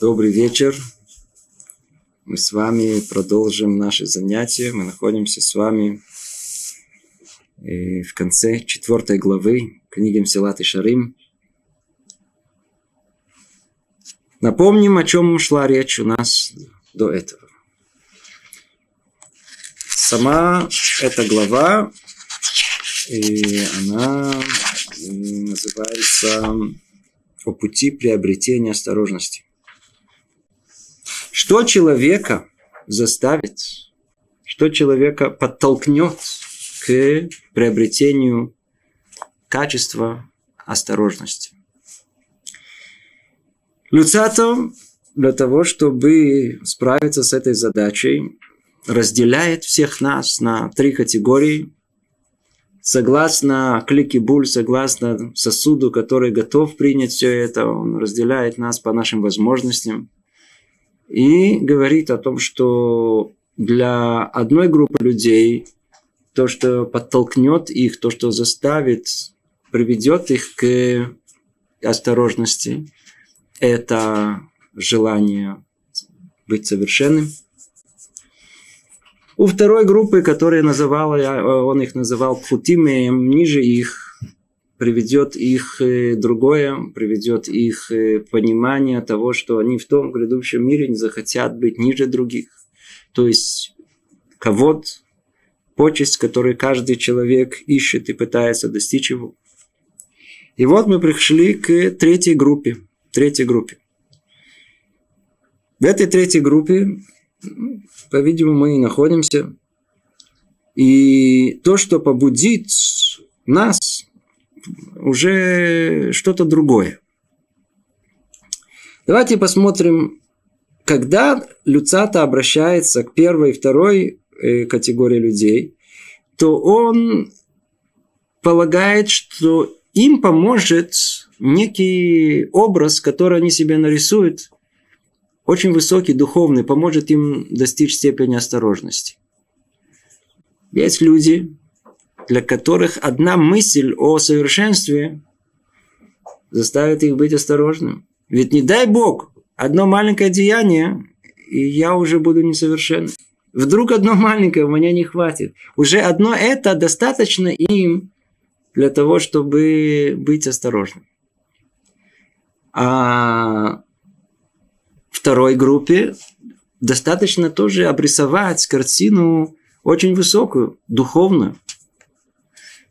Добрый вечер. Мы с вами продолжим наши занятия. Мы находимся с вами э, в конце четвертой главы книги Мсилат и Шарим. Напомним, о чем шла речь у нас до этого. Сама эта глава, и э, она называется «О пути приобретения осторожности». Что человека заставит, что человека подтолкнет к приобретению качества осторожности. Люцато для того, чтобы справиться с этой задачей, разделяет всех нас на три категории. Согласно клике буль, согласно сосуду, который готов принять все это, он разделяет нас по нашим возможностям – и говорит о том, что для одной группы людей то, что подтолкнет их, то, что заставит, приведет их к осторожности, это желание быть совершенным. У второй группы, которая называла, он их называл пхутимеем, ниже их, приведет их э, другое, приведет их э, понимание того, что они в том грядущем мире не захотят быть ниже других. То есть кого почесть, которую каждый человек ищет и пытается достичь его. И вот мы пришли к третьей группе. Третьей группе. В этой третьей группе, по-видимому, мы и находимся. И то, что побудит нас уже что-то другое. Давайте посмотрим, когда Люцата обращается к первой и второй э, категории людей, то он полагает, что им поможет некий образ, который они себе нарисуют, очень высокий, духовный, поможет им достичь степени осторожности. Есть люди, для которых одна мысль о совершенстве заставит их быть осторожным. Ведь не дай Бог, одно маленькое деяние, и я уже буду несовершенным. Вдруг одно маленькое у меня не хватит. Уже одно это достаточно им для того, чтобы быть осторожным. А второй группе достаточно тоже обрисовать картину очень высокую, духовную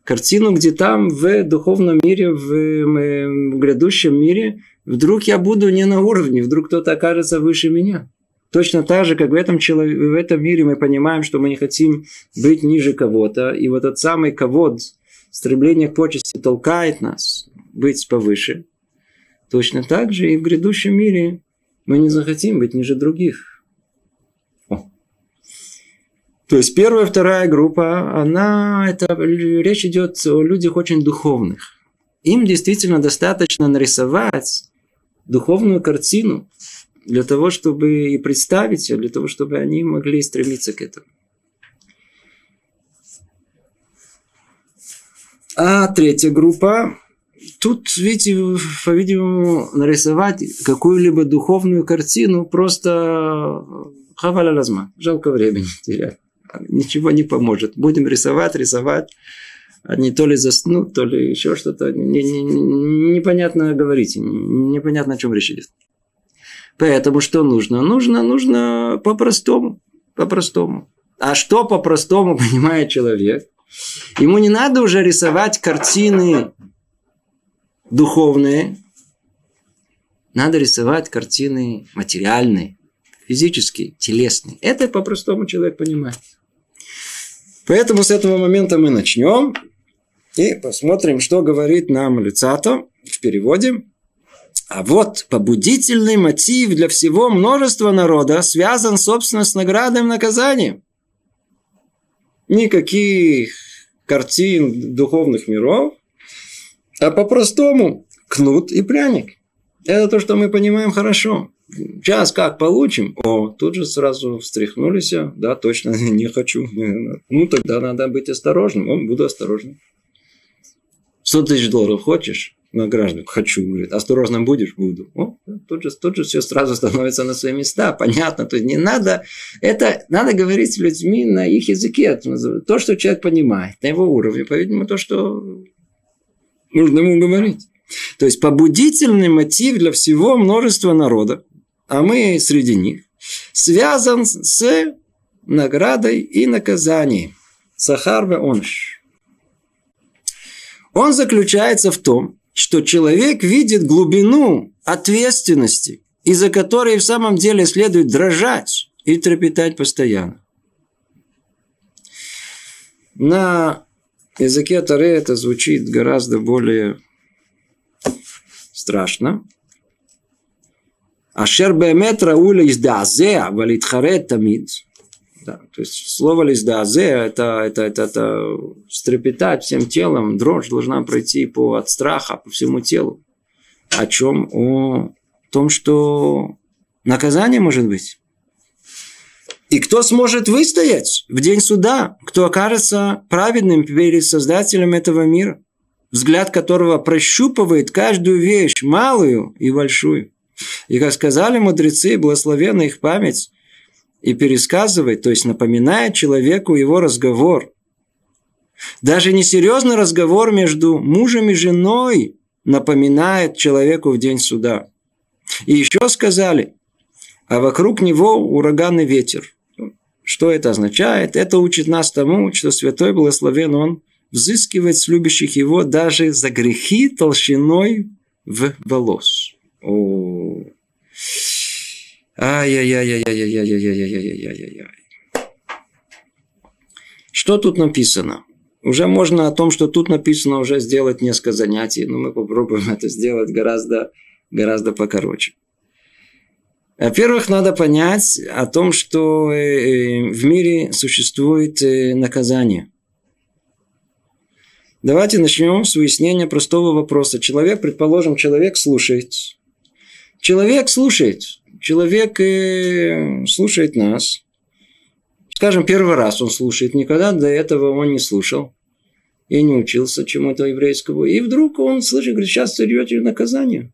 картину, где там в духовном мире, в, в грядущем мире, вдруг я буду не на уровне, вдруг кто-то окажется выше меня. Точно так же, как в этом, человек, в этом мире мы понимаем, что мы не хотим быть ниже кого-то. И вот этот самый ковод, стремление к почести толкает нас быть повыше. Точно так же и в грядущем мире мы не захотим быть ниже других. То есть первая, вторая группа, она, это речь идет о людях очень духовных. Им действительно достаточно нарисовать духовную картину для того, чтобы и представить ее, для того, чтобы они могли стремиться к этому. А третья группа, тут, видите, по-видимому, нарисовать какую-либо духовную картину просто хаваля лазма. Жалко времени терять ничего не поможет. Будем рисовать, рисовать. Они то ли заснут, то ли еще что-то. Не, не, непонятно говорить, непонятно, о чем идет. Поэтому что нужно? Нужно, нужно по-простому. По-простому. А что по-простому понимает человек? Ему не надо уже рисовать картины духовные. Надо рисовать картины материальные, физические, телесные. Это по-простому человек понимает. Поэтому с этого момента мы начнем и посмотрим, что говорит нам Люцато в переводе. А вот побудительный мотив для всего множества народа связан, собственно, с наградой и наказанием. Никаких картин духовных миров, а по-простому кнут и пряник. Это то, что мы понимаем хорошо. Сейчас как получим? О, тут же сразу встряхнулись. Да, точно, не хочу. Ну, тогда надо быть осторожным. О, буду осторожным. 100 тысяч долларов хочешь? на граждан. Хочу. Говорит, осторожно будешь? Буду. О, тут же, тут же все сразу становится на свои места. Понятно. То есть не надо... Это надо говорить с людьми на их языке. То, что человек понимает, на его уровне. По-видимому, то, что нужно ему говорить. То есть побудительный мотив для всего множества народа, а мы среди них, связан с наградой и наказанием. Сахар онш. Он заключается в том, что человек видит глубину ответственности, из-за которой в самом деле следует дрожать и трепетать постоянно. На языке Таре это звучит гораздо более страшно. Ашер беметра уля издазеа валитхарет тамид – да. То есть слово лиздазе это, это, это, это стрепетать всем телом, дрожь должна пройти по, от страха по всему телу. О чем? О том, что наказание может быть. И кто сможет выстоять в день суда, кто окажется праведным перед Создателем этого мира, взгляд которого прощупывает каждую вещь, малую и большую. И как сказали мудрецы, благословенна их память, и пересказывает, то есть напоминает человеку его разговор. Даже несерьезный разговор между мужем и женой напоминает человеку в день суда. И еще сказали, а вокруг него ураганный ветер. Что это означает? Это учит нас тому, что Святой Благословен Он взыскивает с любящих его даже за грехи толщиной в волос. О, Ай-яй-яй-яй-яй-яй-яй-яй-яй-яй-яй-яй. Что тут написано? Уже можно о том, что тут написано, уже сделать несколько занятий, но мы попробуем это сделать гораздо, гораздо покороче. Во-первых, надо понять о том, что в мире существует наказание. Давайте начнем с выяснения простого вопроса. Человек, предположим, человек слушает. Человек слушает человек э, слушает нас. Скажем, первый раз он слушает, никогда до этого он не слушал и не учился чему-то еврейскому. И вдруг он слышит, говорит, сейчас идете наказание.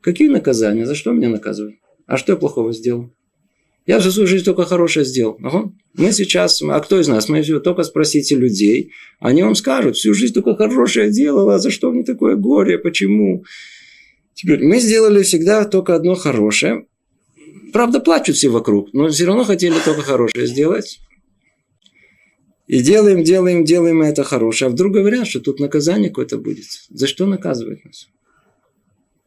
Какие наказания? За что меня наказывают? А что я плохого сделал? Я всю свою жизнь только хорошее сделал. Ага. Мы сейчас, а кто из нас? Мы только спросите людей, они вам скажут, всю жизнь только хорошее делал, а за что мне такое горе, почему? Теперь мы сделали всегда только одно хорошее. Правда, плачут все вокруг, но все равно хотели только хорошее сделать. И делаем, делаем, делаем это хорошее. А вдруг говорят, что тут наказание какое-то будет. За что наказывать нас?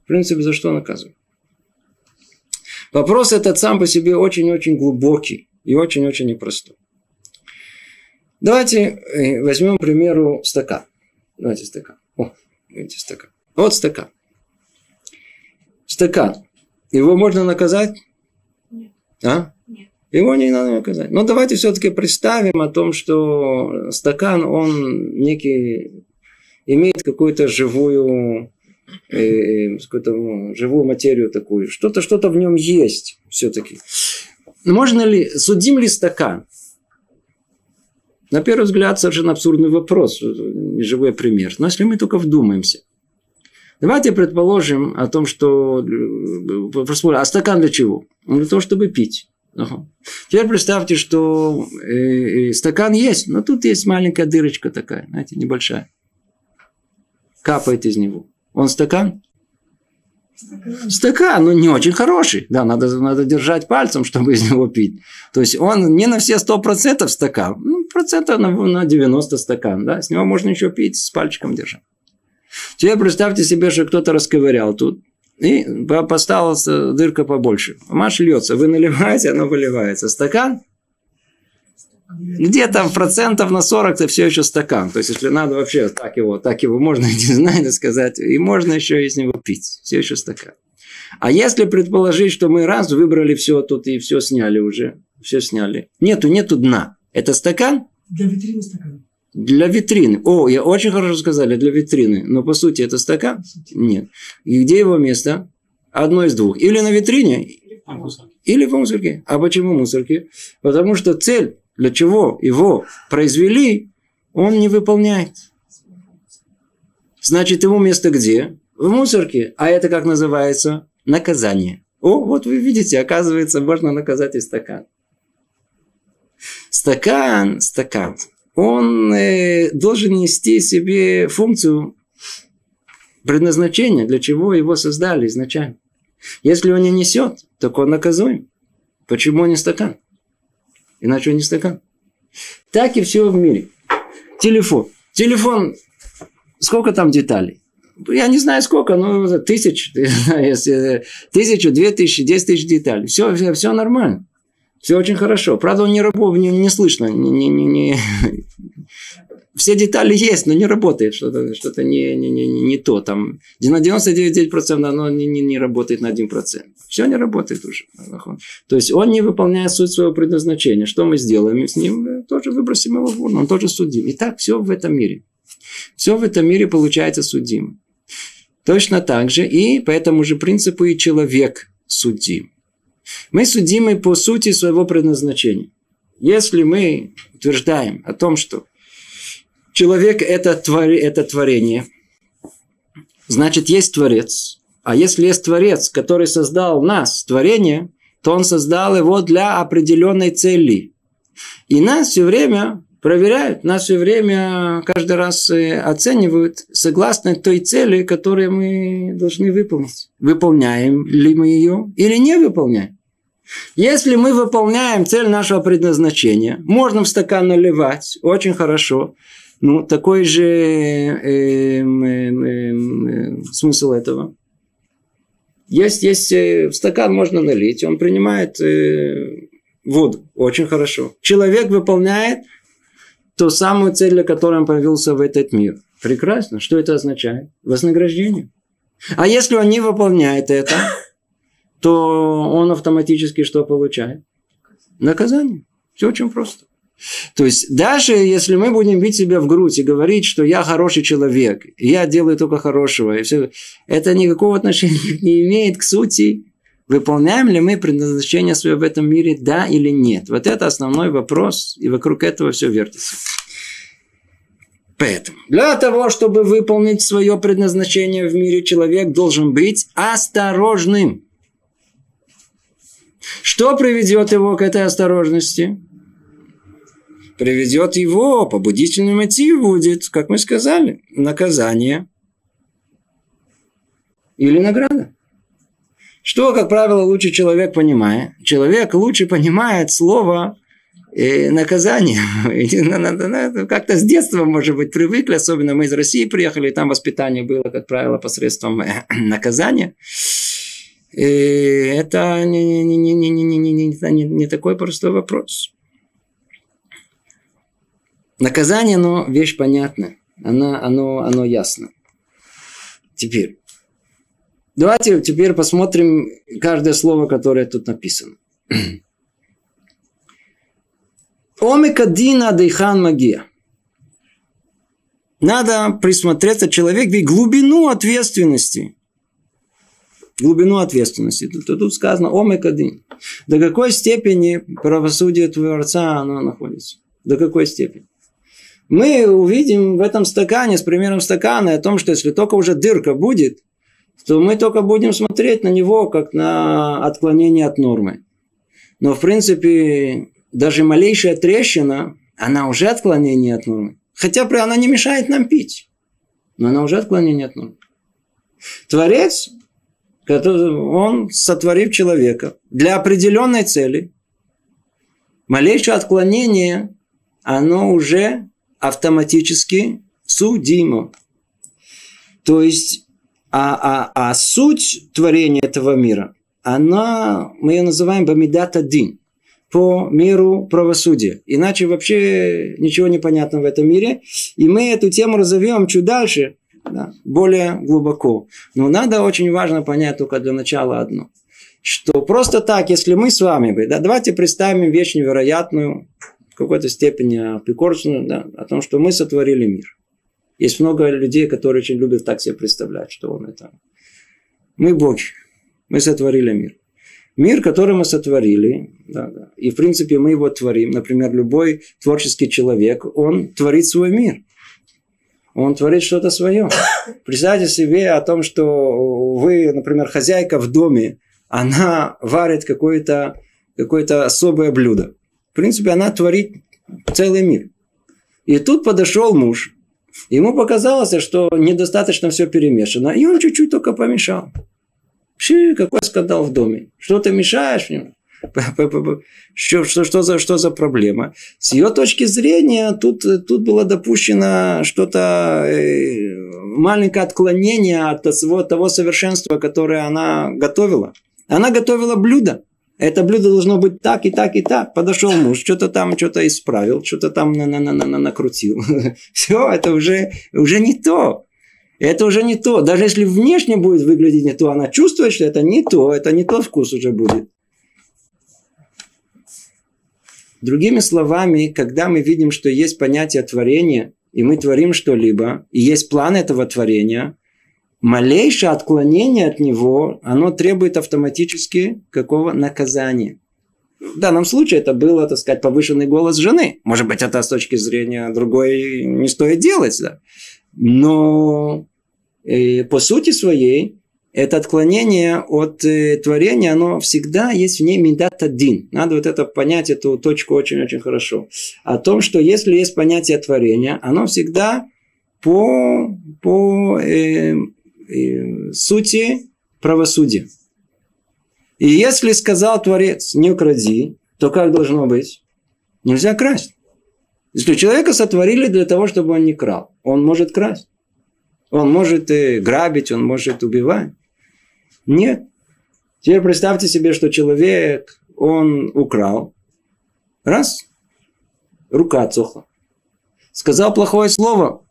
В принципе, за что наказывать? Вопрос этот сам по себе очень-очень глубокий и очень-очень непростой. Давайте э, возьмем, к примеру, стакан. Давайте стакан. О, видите, стакан. Вот стакан стакан, его можно наказать? Нет. А? Нет. Его не надо наказать. Но давайте все-таки представим о том, что стакан, он некий, имеет какую-то живую, э, какую-то ну, живую материю такую. Что-то, что-то в нем есть все-таки. Можно ли, судим ли стакан? На первый взгляд, совершенно абсурдный вопрос, живой пример. Но если мы только вдумаемся – Давайте предположим о том, что... Э, а стакан для чего? Для того, чтобы пить. Ага. Теперь представьте, что э, э, стакан есть, но тут есть маленькая дырочка такая, знаете, небольшая. Капает из него. Он стакан? Стакан, стакан но не очень хороший. Да, надо, надо держать пальцем, чтобы из него пить. То есть он не на все сто процентов стакан, ну, процентов на, на 90 стакан. Да? С него можно еще пить, с пальчиком держать. Теперь представьте себе, что кто-то расковырял тут. И поставилась дырка побольше. Маш льется. Вы наливаете, оно выливается. Стакан где-то процентов на 40 это все еще стакан. То есть, если надо вообще так его, так его можно, не знаю, сказать, и можно еще из него пить. Все еще стакан. А если предположить, что мы раз выбрали все тут и все сняли уже, все сняли. Нету, нету дна. Это стакан? Для витрины стакан. Для витрины. О, я очень хорошо сказали, для витрины. Но по сути это стакан? Нет. И где его место? Одно из двух. Или на витрине, или в мусорке. А почему мусорке? Потому что цель, для чего его произвели, он не выполняет. Значит, ему место где? В мусорке. А это как называется? Наказание. О, вот вы видите, оказывается, можно наказать и стакан. Стакан, стакан, он э, должен нести себе функцию предназначения, для чего его создали изначально. Если он не несет, так он наказуем. Почему не стакан? Иначе он не стакан. Так и все в мире. Телефон. Телефон, сколько там деталей? Я не знаю сколько, но тысяч, тысячу, две тысячи, десять тысяч деталей. Все, все, все нормально. Все очень хорошо. Правда, он не работает, не, не слышно. Не, не, не, не. Все детали есть, но не работает. Что-то, что-то не, не, не, не то. Там на 99% оно не, не, не работает на 1%. Все не работает уже. То есть он не выполняет суть своего предназначения. Что мы сделаем с ним? Тоже выбросим его в урну. Он тоже судим. И так все в этом мире. Все в этом мире получается судим. Точно так же и по этому же принципу и человек судим. Мы судимы по сути своего предназначения. Если мы утверждаем о том, что человек это, твори, это творение, значит, есть Творец. А если есть Творец, который создал нас, творение, то он создал его для определенной цели. И нас все время проверяют, нас все время каждый раз э, оценивают согласно той цели, которую мы должны выполнить. Выполняем ли мы ее или не выполняем. Если мы выполняем цель нашего предназначения, можно в стакан наливать, очень хорошо. Ну, такой же э, э, э, смысл этого. Есть, есть э, в стакан можно налить, он принимает э, воду, очень хорошо. Человек выполняет ту самую цель, для которой он появился в этот мир. Прекрасно. Что это означает? Вознаграждение. А если он не выполняет это, то он автоматически что получает? Наказание. Все очень просто. То есть, даже если мы будем бить себя в грудь и говорить, что я хороший человек, я делаю только хорошего, и все, это никакого отношения не имеет к сути, выполняем ли мы предназначение свое в этом мире, да или нет. Вот это основной вопрос, и вокруг этого все вертится. Поэтому, для того, чтобы выполнить свое предназначение в мире, человек должен быть осторожным. Что приведет его к этой осторожности? Приведет его, побудительный мотив будет, как мы сказали, наказание или награда. Что, как правило, лучше человек понимает? Человек лучше понимает слово э, наказание. Как-то с детства, может быть, привыкли, особенно мы из России приехали, там воспитание было, как правило, посредством э, наказания. И это не, не, не, не, не, не, не, не, не такой простой вопрос. Наказание, оно вещь понятная. Оно, оно, оно ясно. Теперь. Давайте теперь посмотрим каждое слово, которое тут написано. Омика дина дейхан магия. Надо присмотреться человек в глубину ответственности глубину ответственности. Тут, тут сказано омекадин. До какой степени правосудие Творца оно находится? До какой степени? Мы увидим в этом стакане, с примером стакана, о том, что если только уже дырка будет, то мы только будем смотреть на него, как на отклонение от нормы. Но, в принципе, даже малейшая трещина, она уже отклонение от нормы. Хотя она не мешает нам пить. Но она уже отклонение от нормы. Творец он, сотворив человека для определенной цели, малейшее отклонение, оно уже автоматически судимо. То есть, а, а, а суть творения этого мира, она, мы ее называем Бамидата Дин, по миру правосудия. Иначе вообще ничего не понятно в этом мире. И мы эту тему разовьем чуть дальше, да, более глубоко. Но надо очень важно понять только для начала одно. Что просто так, если мы с вами, да, давайте представим вещь невероятную, в какой-то степени апикорчную, да, о том, что мы сотворили мир. Есть много людей, которые очень любят так себе представлять, что он это. Мы боги. Мы сотворили мир. Мир, который мы сотворили, да, да, и в принципе мы его творим. Например, любой творческий человек, он творит свой мир. Он творит что-то свое. Представьте себе о том, что вы, например, хозяйка в доме, она варит какое-то какое особое блюдо. В принципе, она творит целый мир. И тут подошел муж. Ему показалось, что недостаточно все перемешано. И он чуть-чуть только помешал. Ши, какой скандал в доме. Что ты мешаешь мне? Что, что, что, за, что за проблема? С ее точки зрения, тут, тут было допущено что-то э, маленькое отклонение от того, того совершенства, которое она готовила. Она готовила блюдо. Это блюдо должно быть так и так и так. Подошел муж, что-то там что-то исправил, что-то там на -на -на -на -на накрутил. Все, это уже, уже не то. Это уже не то. Даже если внешне будет выглядеть не то, она чувствует, что это не то, это не тот вкус уже будет. Другими словами, когда мы видим, что есть понятие творения, и мы творим что-либо, и есть план этого творения, малейшее отклонение от него, оно требует автоматически какого наказания. В данном случае это было, так сказать, повышенный голос жены. Может быть, это с точки зрения другой не стоит делать. Да? Но э, по сути своей это отклонение от э, творения, оно всегда есть в ней медат один. Надо вот это понять, эту точку очень-очень хорошо. О том, что если есть понятие творения, оно всегда по, по э, э, сути правосудия. И если сказал Творец, не укради, то как должно быть? Нельзя красть. Если человека сотворили для того, чтобы он не крал, он может красть. Он может э, грабить, он может убивать. Нет. Теперь представьте себе, что человек, он украл. Раз. Рука отсохла. Сказал плохое слово.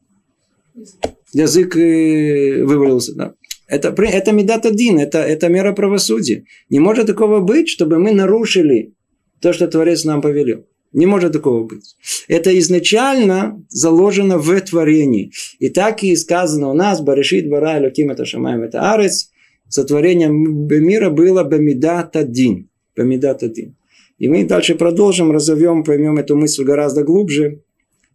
Язык э, вывалился. Да. Это, это медат один, это, это мера правосудия. Не может такого быть, чтобы мы нарушили то, что Творец нам повелел. Не может такого быть. Это изначально заложено в творении. И так и сказано у нас, Баришит Бара Луким это Шамаем это Арец, сотворение мира было Бамидат один. Бамидат один. И мы дальше продолжим, разовьем, поймем эту мысль гораздо глубже,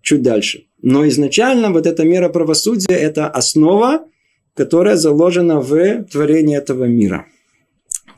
чуть дальше. Но изначально вот эта мера правосудия – это основа, которая заложена в творении этого мира.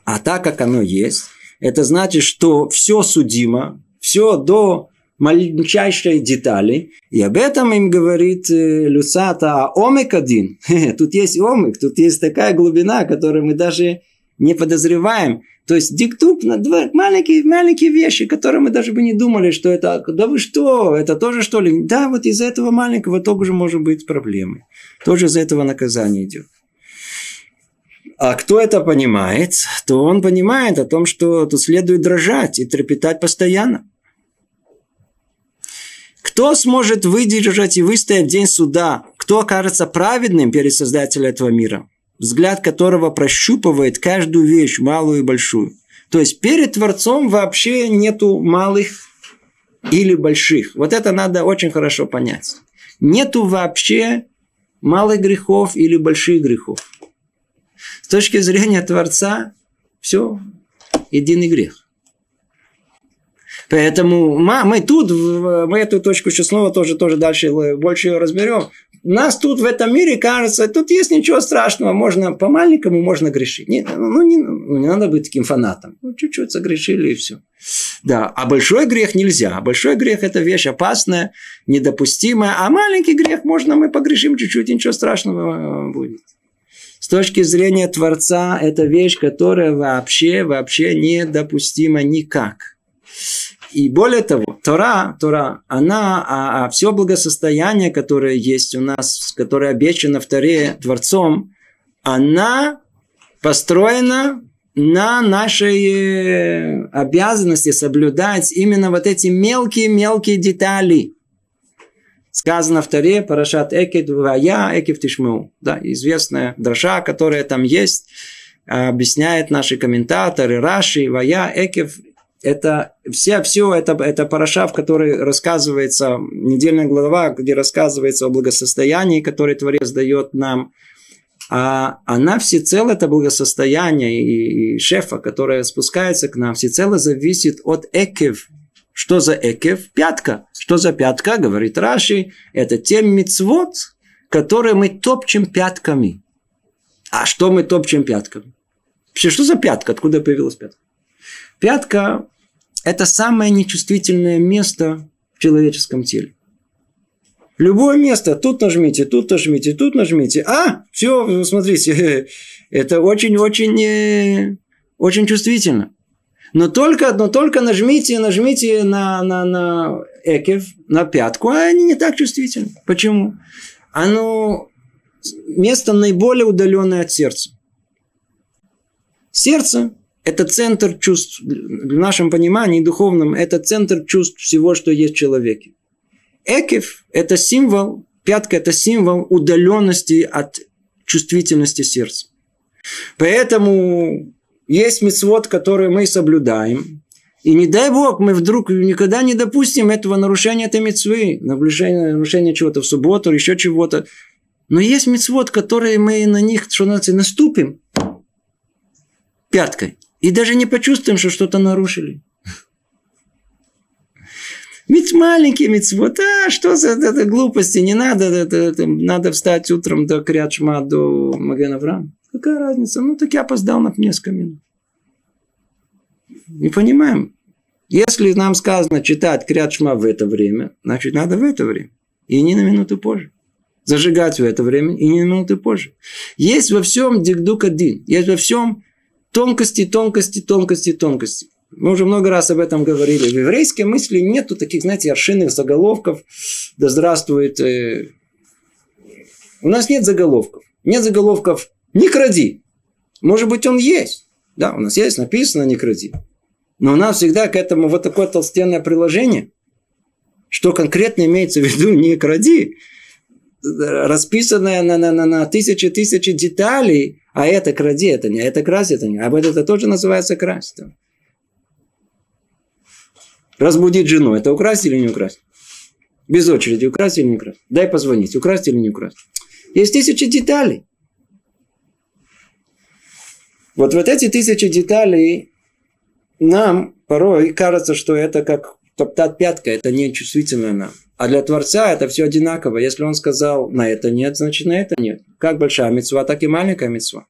А так как оно есть, это значит, что все судимо, все до маленчайшей детали. И об этом им говорит э, Люцата омик один. Тут есть омик, тут есть такая глубина, которую мы даже не подозреваем. То есть диктуп на два маленькие, маленькие вещи, которые мы даже бы не думали, что это, да вы что, это тоже что ли? Да, вот из-за этого маленького тоже может быть проблемы. Тоже из-за этого наказание идет. А кто это понимает, то он понимает о том, что тут следует дрожать и трепетать постоянно. Кто сможет выдержать и выстоять день суда? Кто окажется праведным перед Создателем этого мира? Взгляд которого прощупывает каждую вещь, малую и большую. То есть перед Творцом вообще нету малых или больших. Вот это надо очень хорошо понять. Нету вообще малых грехов или больших грехов. С точки зрения Творца, все единый грех. Поэтому мы тут, мы эту точку сейчас снова тоже, тоже дальше больше ее разберем. Нас тут в этом мире кажется, тут есть ничего страшного, можно по маленькому можно грешить. Не, ну, не, ну, не надо быть таким фанатом. Ну, чуть-чуть согрешили и все. Да, а большой грех нельзя. Большой грех это вещь опасная, недопустимая. А маленький грех можно мы погрешим чуть-чуть, ничего страшного будет. С точки зрения Творца, это вещь, которая вообще, вообще недопустима никак. И более того, Тора, Тора, она, а, а все благосостояние, которое есть у нас, которое обещано в Торе Творцом, она построена на нашей э, обязанности соблюдать именно вот эти мелкие-мелкие детали. Сказано в Торе, Парашат Экет, Вая, Экев Тишму. Да, известная дроша, которая там есть, объясняет наши комментаторы, Раши, Вая, Экев, это все, все это, это параша, в которой рассказывается, недельная глава, где рассказывается о благосостоянии, которое Творец дает нам. А она всецело, это благосостояние и, и шефа, которое спускается к нам, всецело зависит от экев. Что за экев? Пятка. Что за пятка? Говорит Раши. Это те мицвод, которые мы топчем пятками. А что мы топчем пятками? Вообще, что за пятка? Откуда появилась пятка? Пятка – это самое нечувствительное место в человеческом теле. Любое место, тут нажмите, тут нажмите, тут нажмите. А, все, смотрите, это очень-очень э, очень чувствительно. Но только, но только нажмите, нажмите на, на, на экев, на пятку, а они не так чувствительны. Почему? Оно место наиболее удаленное от сердца. Сердце – это центр чувств, в нашем понимании духовном, это центр чувств всего, что есть в человеке. Экев – это символ, пятка – это символ удаленности от чувствительности сердца. Поэтому есть мецвод, который мы соблюдаем, и не дай Бог, мы вдруг никогда не допустим этого нарушения этой мецвы, нарушения, нарушения чего-то в субботу, еще чего-то. Но есть мецвод, которые мы на них, что называется, наступим пяткой. И даже не почувствуем, что что-то нарушили. Ведь маленький мецвод, а что за это, это глупости, не надо, это, это, надо встать утром до Крячма, до Маген. Какая разница? Ну, так я опоздал на несколько минут. Не понимаем. Если нам сказано читать Крячма в это время, значит, надо в это время. И не на минуту позже. Зажигать в это время и не на минуту позже. Есть во всем дикдук один. Есть во всем тонкости, тонкости, тонкости, тонкости. Мы уже много раз об этом говорили. В еврейской мысли нету таких, знаете, аршинных заголовков. Да здравствует. Э... У нас нет заголовков. Нет заголовков «не кради». Может быть, он есть. Да, у нас есть написано «не кради». Но у нас всегда к этому вот такое толстенное приложение. Что конкретно имеется в виду «не кради» расписанное на, на, на, на тысячи тысячи деталей, а это кради, это не, это красть, это не. А вот это тоже называется красть. Разбудить жену. Это украсть или не украсть? Без очереди украсть или не украсть? Дай позвонить. Украсть или не украсть? Есть тысячи деталей. Вот вот эти тысячи деталей нам порой кажется, что это как топтать пятка, это не чувствительно нам. А для Творца это все одинаково. Если он сказал, на это нет, значит на это нет. Как большая мецва, так и маленькая мецва.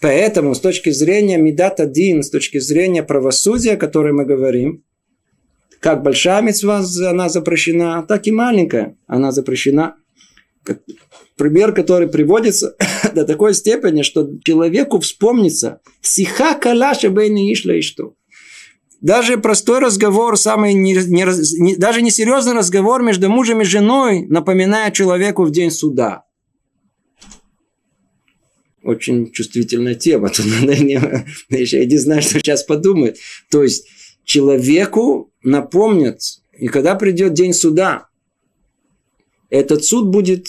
Поэтому с точки зрения Медат один, с точки зрения правосудия, о котором мы говорим, как большая мецва, она запрещена, так и маленькая, она запрещена. Пример, который приводится до такой степени, что человеку вспомнится «Сиха калаша бейни ишла и что». Даже простой разговор, самый не, не, не, даже несерьезный разговор между мужем и женой напоминает человеку в день суда. Очень чувствительная тема. Тут надо не, еще не знаю, что сейчас подумает. То есть человеку напомнят, и когда придет день суда, этот суд будет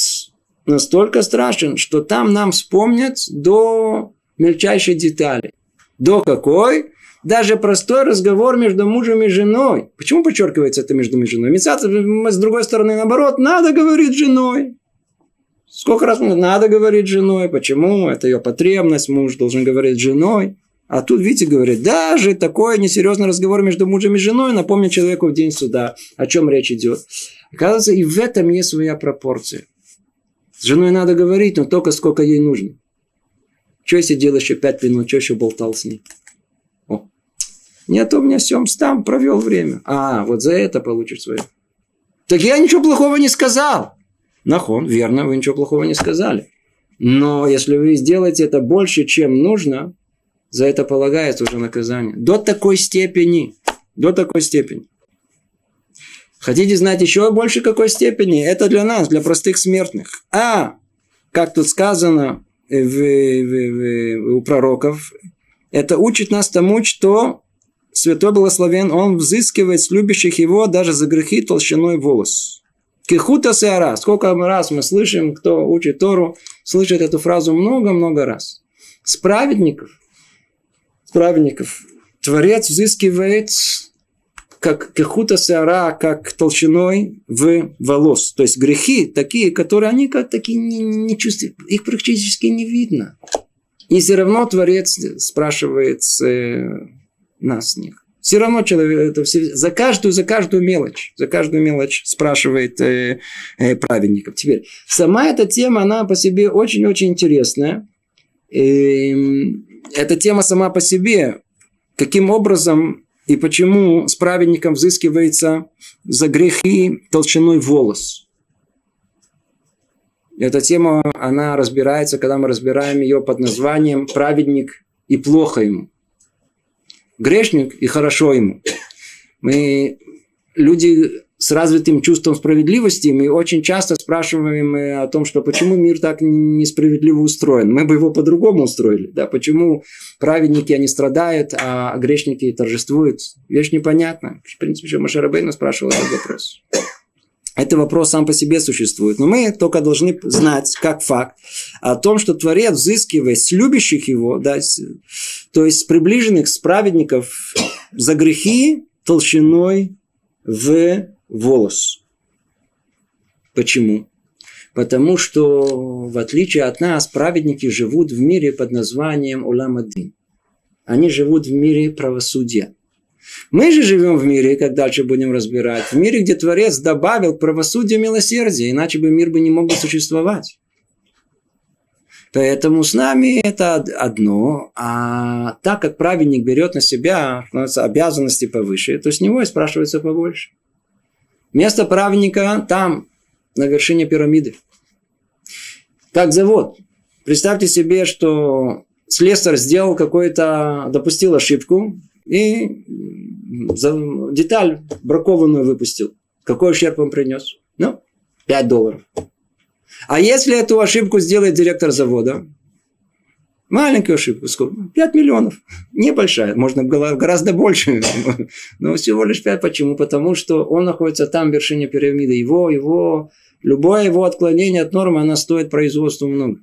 настолько страшен, что там нам вспомнят до мельчайшей детали. До какой? Даже простой разговор между мужем и женой. Почему подчеркивается это между мужем и женой? Мецат, с другой стороны, наоборот, надо говорить женой. Сколько раз надо говорить женой? Почему? Это ее потребность, муж должен говорить с женой. А тут, видите, говорит, даже такой несерьезный разговор между мужем и женой напомнит человеку в день суда, о чем речь идет. Оказывается, и в этом есть своя пропорция. С женой надо говорить, но только сколько ей нужно. Что если делал еще пять минут, что еще болтал с ней? О. Нет, у меня сем там провел время. А, вот за это получишь свое. Так я ничего плохого не сказал. Нахон, верно, вы ничего плохого не сказали. Но если вы сделаете это больше, чем нужно, за это полагается уже наказание. До такой степени. До такой степени. Хотите знать еще больше какой степени? Это для нас, для простых смертных. А, как тут сказано в, в, в, у пророков, это учит нас тому, что Святой Благословен, он взыскивает с любящих его даже за грехи толщиной волос. Кихута сеара. Сколько раз мы слышим, кто учит Тору, слышит эту фразу много-много раз. С праведников праведников. Творец взыскивает как кехута сеара, как толщиной в волос. То есть грехи такие, которые они как такие не, не чувствуют, их практически не видно. И все равно Творец спрашивает с, э, нас с них. Все равно человек, это все, за каждую, за каждую мелочь, за каждую мелочь спрашивает э, э, праведников. Теперь, сама эта тема, она по себе очень-очень интересная. И, эта тема сама по себе, каким образом и почему с праведником взыскивается за грехи толщиной волос. Эта тема, она разбирается, когда мы разбираем ее под названием «Праведник и плохо ему» грешник и хорошо ему. Мы люди с развитым чувством справедливости, мы очень часто спрашиваем о том, что почему мир так несправедливо устроен. Мы бы его по-другому устроили. Да? Почему праведники, они страдают, а грешники торжествуют. Вещь непонятна. В принципе, еще Машарабейна спрашивал этот вопрос. Это вопрос сам по себе существует. Но мы только должны знать, как факт, о том, что Творец, взыскивая с любящих его, да, то есть с приближенных, с праведников, за грехи толщиной в волос. Почему? Потому что, в отличие от нас, праведники живут в мире под названием Уламадин. Они живут в мире правосудия. Мы же живем в мире, как дальше будем разбирать, в мире, где Творец добавил правосудие милосердие, иначе бы мир бы не мог бы существовать. Поэтому с нами это одно, а так как праведник берет на себя обязанности повыше, то с него и спрашивается побольше. Место праведника там, на вершине пирамиды. Как завод. Представьте себе, что слесарь сделал какой-то, допустил ошибку, и деталь бракованную выпустил. Какой ущерб он принес? Ну, 5 долларов. А если эту ошибку сделает директор завода? Маленькую ошибку, сколько? 5 миллионов. Небольшая, можно гораздо больше. Но всего лишь 5. Почему? Потому что он находится там, в вершине пирамиды. Его, его, любое его отклонение от нормы, она стоит производству много.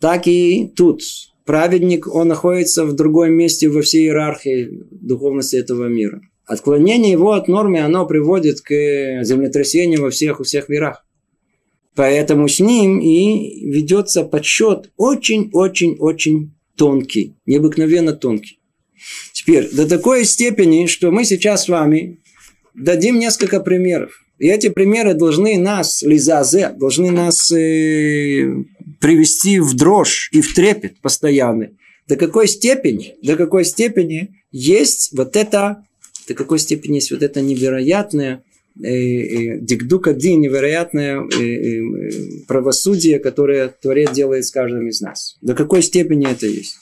Так и тут праведник, он находится в другом месте во всей иерархии духовности этого мира. Отклонение его от нормы, оно приводит к землетрясению во всех, у всех мирах. Поэтому с ним и ведется подсчет очень-очень-очень тонкий, необыкновенно тонкий. Теперь, до такой степени, что мы сейчас с вами дадим несколько примеров. И эти примеры должны нас, лизазе, должны нас э, привести в дрожь и в трепет постоянный. До какой степени, до какой степени есть вот это, до какой степени есть вот это невероятное э, э, дикдук один, невероятное э, правосудие, которое Творец делает с каждым из нас. До какой степени это есть?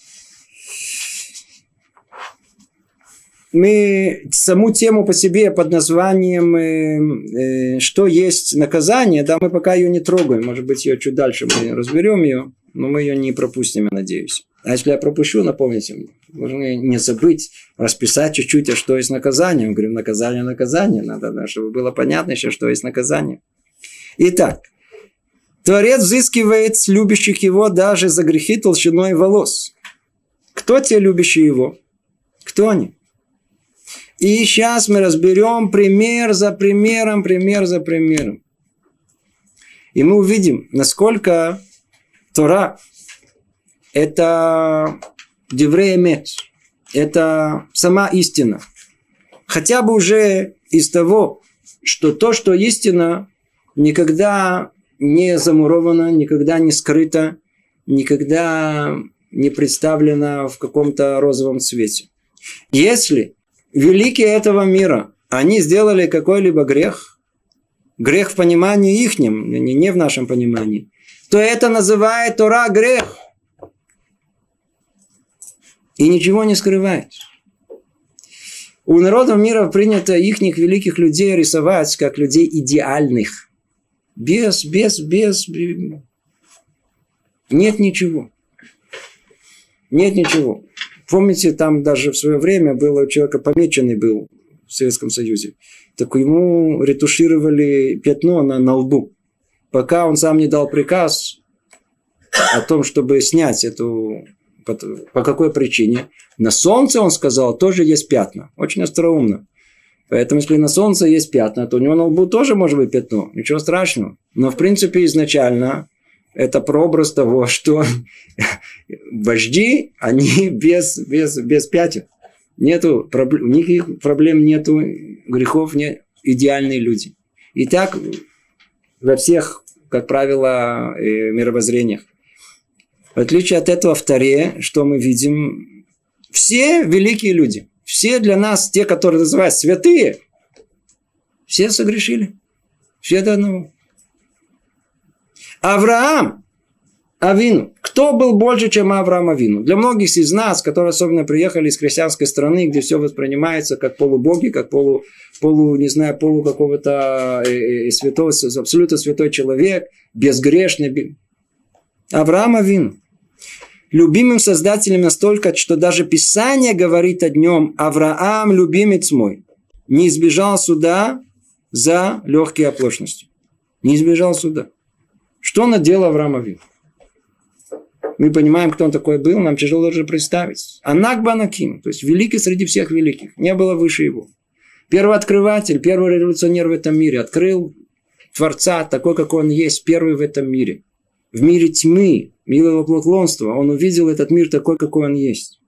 Мы саму тему по себе под названием э, э, «Что есть наказание», да, мы пока ее не трогаем. Может быть, ее чуть дальше мы разберем ее, но мы ее не пропустим, я надеюсь. А если я пропущу, напомните мне. Должны не забыть расписать чуть-чуть, а что есть наказание. Мы говорим, наказание, наказание. Надо, да, чтобы было понятно еще, что есть наказание. Итак, Творец взыскивает с любящих его даже за грехи толщиной волос. Кто те любящие его? Кто они? И сейчас мы разберем пример за примером, пример за примером. И мы увидим, насколько Тора – это Деврея это сама истина. Хотя бы уже из того, что то, что истина, никогда не замуровано, никогда не скрыто, никогда не представлено в каком-то розовом цвете. Если великие этого мира, они сделали какой-либо грех, грех в понимании ихнем, не в нашем понимании, то это называет Тора грех. И ничего не скрывает. У народов мира принято их великих людей рисовать как людей идеальных. Без, без, без, нет ничего. Нет ничего. Помните, там даже в свое время было у человека помеченный был в Советском Союзе. Так ему ретушировали пятно на, на лбу. Пока он сам не дал приказ о том, чтобы снять эту... По какой причине? На солнце, он сказал, тоже есть пятна. Очень остроумно. Поэтому, если на солнце есть пятна, то у него на лбу тоже может быть пятно. Ничего страшного. Но, в принципе, изначально это прообраз того, что вожди, они без, без, без пятен. Нету проблем, никаких проблем нету, грехов нет, идеальные люди. И так во всех, как правило, э, мировоззрениях. В отличие от этого, в Таре, что мы видим, все великие люди, все для нас, те, которые называют святые, все согрешили. Все до одного. Авраам, Авину. Кто был больше, чем Авраам Авину? Для многих из нас, которые особенно приехали из христианской страны, где все воспринимается как полубоги, как полу, полу не знаю, полу какого-то э, э, святого, абсолютно святой человек, безгрешный. Авраам Авину. Любимым создателем настолько, что даже Писание говорит о нем, Авраам, любимец мой, не избежал суда за легкие оплошности. Не избежал суда. Что наделал Авраам Авину? Мы понимаем, кто он такой был, нам тяжело даже представить. Анак Банаким, то есть великий среди всех великих, не было выше его. Первый открыватель, первый революционер в этом мире, открыл Творца такой, какой он есть, первый в этом мире. В мире тьмы, милого поклонства, он увидел этот мир такой, какой он есть.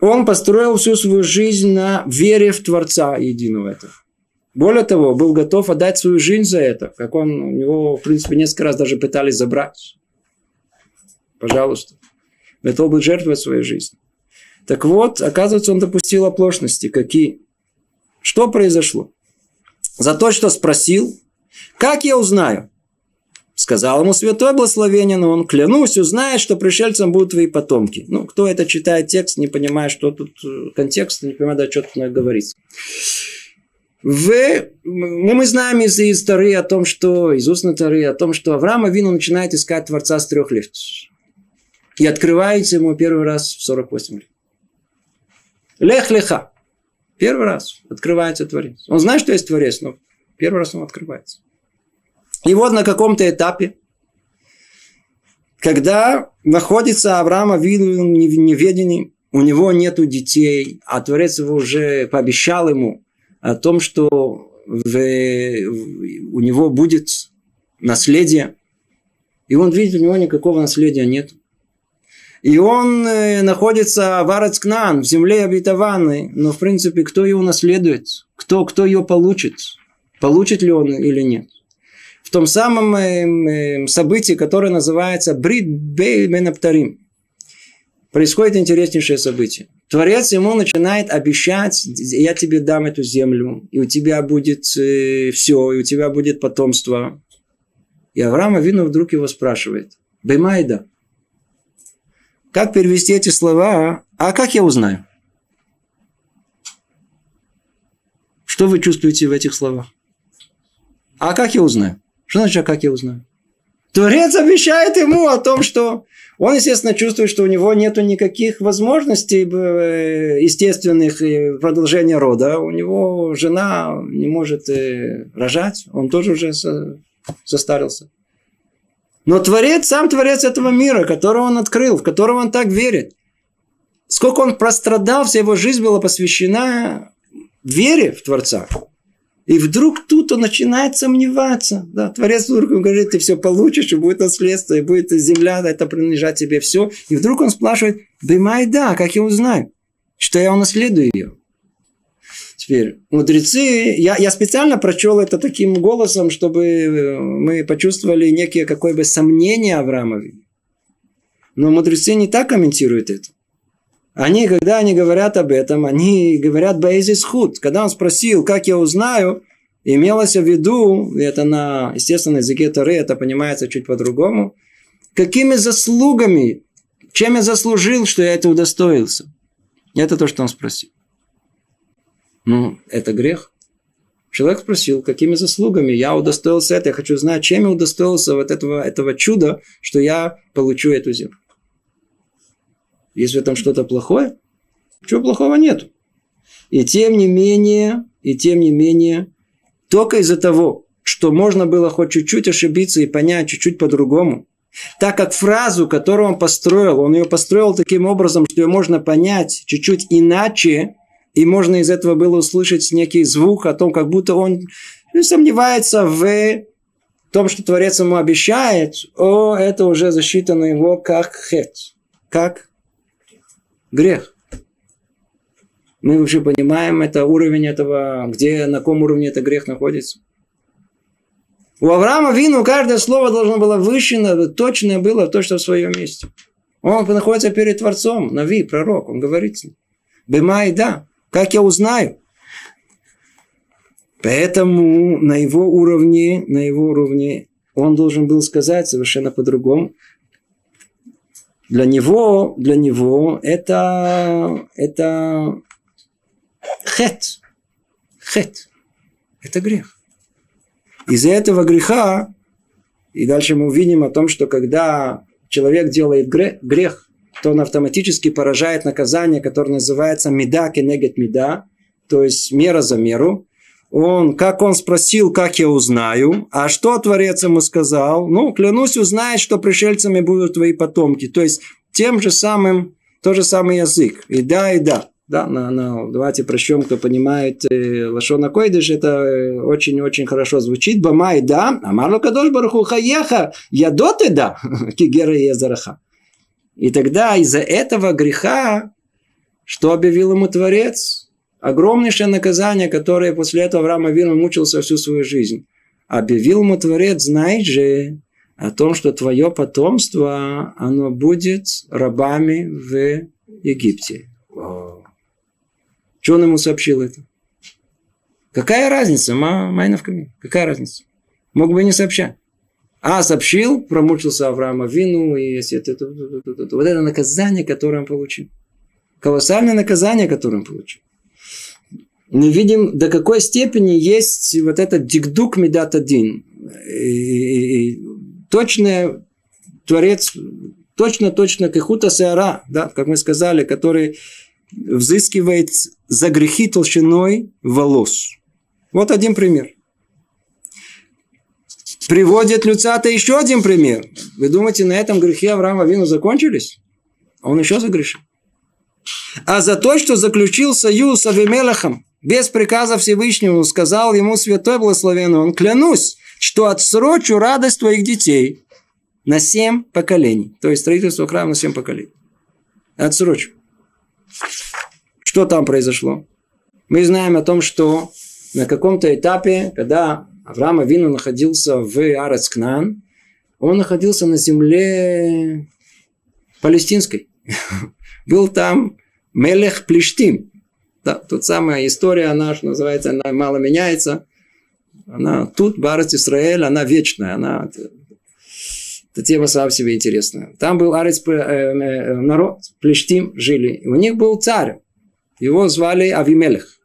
Он построил всю свою жизнь на вере в Творца единого этого. Более того, был готов отдать свою жизнь за это, как он, у него, в принципе, несколько раз даже пытались забрать. Пожалуйста. Готов был жертвовать своей жизнью. Так вот, оказывается, он допустил оплошности. Какие? Что произошло? За то, что спросил, как я узнаю? Сказал ему святой благословение, но он, клянусь, узнает, что пришельцам будут твои потомки. Ну, кто это читает текст, не понимая, что тут э, контекст, не понимает, да, что тут говорится. В, ну, мы знаем из, из Тары о том, что, из устной Тары о том, что Авраам Авину начинает искать Творца с трех лет. И открывается ему первый раз в 48 лет. Лех леха. Первый раз открывается Творец. Он знает, что есть Творец, но первый раз он открывается. И вот на каком-то этапе, когда находится Авраам Авину в неведении, у него нету детей, а Творец его уже пообещал ему о том, что в, у него будет наследие, и он видит, у него никакого наследия нет. И он э, находится в Арацкнан, в земле обетованной, но в принципе, кто его наследует? Кто, кто ее получит? Получит ли он или нет? В том самом э, событии, которое называется Брит Бей Бенаптарим, происходит интереснейшее событие. Творец ему начинает обещать, я тебе дам эту землю, и у тебя будет э, все, и у тебя будет потомство. И Авраам Авину вдруг его спрашивает, Баймайда, как перевести эти слова, а как я узнаю? Что вы чувствуете в этих словах? А как я узнаю? Что значит, а как я узнаю? Творец обещает ему о том, что он, естественно, чувствует, что у него нет никаких возможностей э, естественных продолжения рода. У него жена не может э, рожать, он тоже уже состарился. Но Творец, сам Творец этого мира, которого он открыл, в которого он так верит, сколько он прострадал, вся его жизнь была посвящена вере в Творца. И вдруг тут он начинает сомневаться. Да, Творец вдруг говорит, ты все получишь, и будет наследство, и будет земля, это принадлежать тебе все. И вдруг он спрашивает, Бымай да, как я узнаю, что я унаследую ее. Теперь, мудрецы, я, я специально прочел это таким голосом, чтобы мы почувствовали некие какое бы сомнение Авраамове. Но мудрецы не так комментируют это. Они, когда они говорят об этом, они говорят Бейзис худ. Когда он спросил, как я узнаю, имелось в виду, это на, естественно, языке Тары, это понимается чуть по-другому, какими заслугами, чем я заслужил, что я это удостоился. Это то, что он спросил. Ну, это грех. Человек спросил, какими заслугами я удостоился это. Я хочу знать, чем я удостоился вот этого, этого чуда, что я получу эту землю. В этом что-то плохое? Чего плохого нет. И тем не менее, и тем не менее, только из-за того, что можно было хоть чуть-чуть ошибиться и понять чуть-чуть по-другому, так как фразу, которую он построил, он ее построил таким образом, что ее можно понять чуть-чуть иначе, и можно из этого было услышать некий звук о том, как будто он сомневается в том, что Творец ему обещает, о, это уже засчитано его как хет, как грех. Мы вообще понимаем это уровень этого, где, на каком уровне этот грех находится. У Авраама Вину каждое слово должно было вышено, точное было, точно в своем месте. Он находится перед Творцом, Нави, пророк, он говорит с ним. Бемай, да, как я узнаю? Поэтому на его уровне, на его уровне он должен был сказать совершенно по-другому. Для него, для него это, это хет. Хет. Это грех. Из-за этого греха, и дальше мы увидим о том, что когда человек делает грех, то он автоматически поражает наказание, которое называется меда кенегет меда, то есть мера за меру. Он, как он спросил, как я узнаю, а что Творец ему сказал? Ну, клянусь узнать, что пришельцами будут твои потомки. То есть, тем же самым, тот же самый язык. И да, и да. Да, на, на, давайте прочтем, кто понимает э, Лашона Койдыш, это э, очень-очень хорошо звучит. Бамай да, Амарло Кадош Бараху Хаяха, Ядоты да, Кигера Езараха. И тогда из-за этого греха, что объявил ему Творец? Огромнейшее наказание, которое после этого Авраам Авину мучился всю свою жизнь. Объявил ему Творец, знай же, о том, что твое потомство, оно будет рабами в Египте. Что он ему сообщил это? Какая разница? Майновками. Какая разница? Мог бы не сообщать. А сообщил, промучился Авраама Вину, и это, вот это наказание, которое он получил. Колоссальное наказание, которое он получил. Мы видим, до какой степени есть вот этот дикдук медат один. Точно Творец, точно-точно кахута сеара, да, как мы сказали, который взыскивает за грехи толщиной волос. Вот один пример. Приводит Люцата еще один пример. Вы думаете, на этом грехи Авраама Вину закончились? Он еще загрешил. А за то, что заключил союз с Авимелахом, без приказа Всевышнего, сказал ему святой благословенный, он клянусь, что отсрочу радость твоих детей на семь поколений. То есть строительство храма на семь поколений. Отсрочу. Что там произошло? Мы знаем о том, что на каком-то этапе, когда Авраам Авину находился в Арацкнан, он находился на земле палестинской. Был там Мелех Плештим. Да, тут самая история, она что называется, она мало меняется. Она тут, Барат Израиль, она вечная. Она, эта тема сама себе интересная. Там был арец, э, э, народ, Плештим жили. У них был царь. Его звали Авимелех.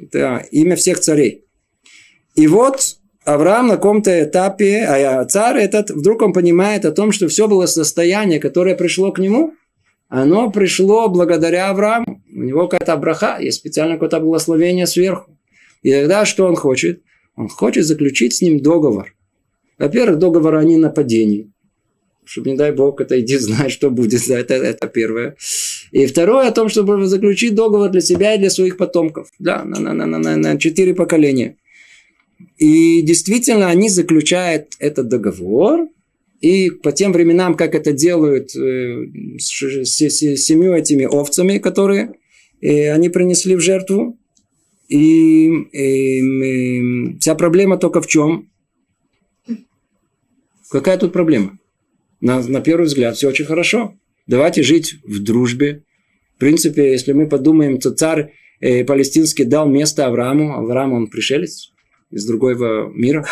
Это имя всех царей. И вот Авраам на каком-то этапе, а царь этот, вдруг он понимает о том, что все было состояние, которое пришло к нему, оно пришло благодаря Аврааму. У него какая-то браха, есть специально какое-то благословение сверху. И тогда что он хочет? Он хочет заключить с ним договор. Во-первых, договор о ненападении. Чтобы, не дай бог, это иди знать, что будет. Это, это первое. И второе о том, чтобы заключить договор для себя и для своих потомков. Да, на, на, на, на, на четыре поколения. И действительно, они заключают этот договор. И по тем временам, как это делают э, с, семью этими овцами, которые э, они принесли в жертву. И, и, и вся проблема только в чем? Какая тут проблема? На, на первый взгляд все очень хорошо. Давайте жить в дружбе. В принципе, если мы подумаем, то царь э, палестинский дал место Аврааму. Авраам, он пришелец из другого мира.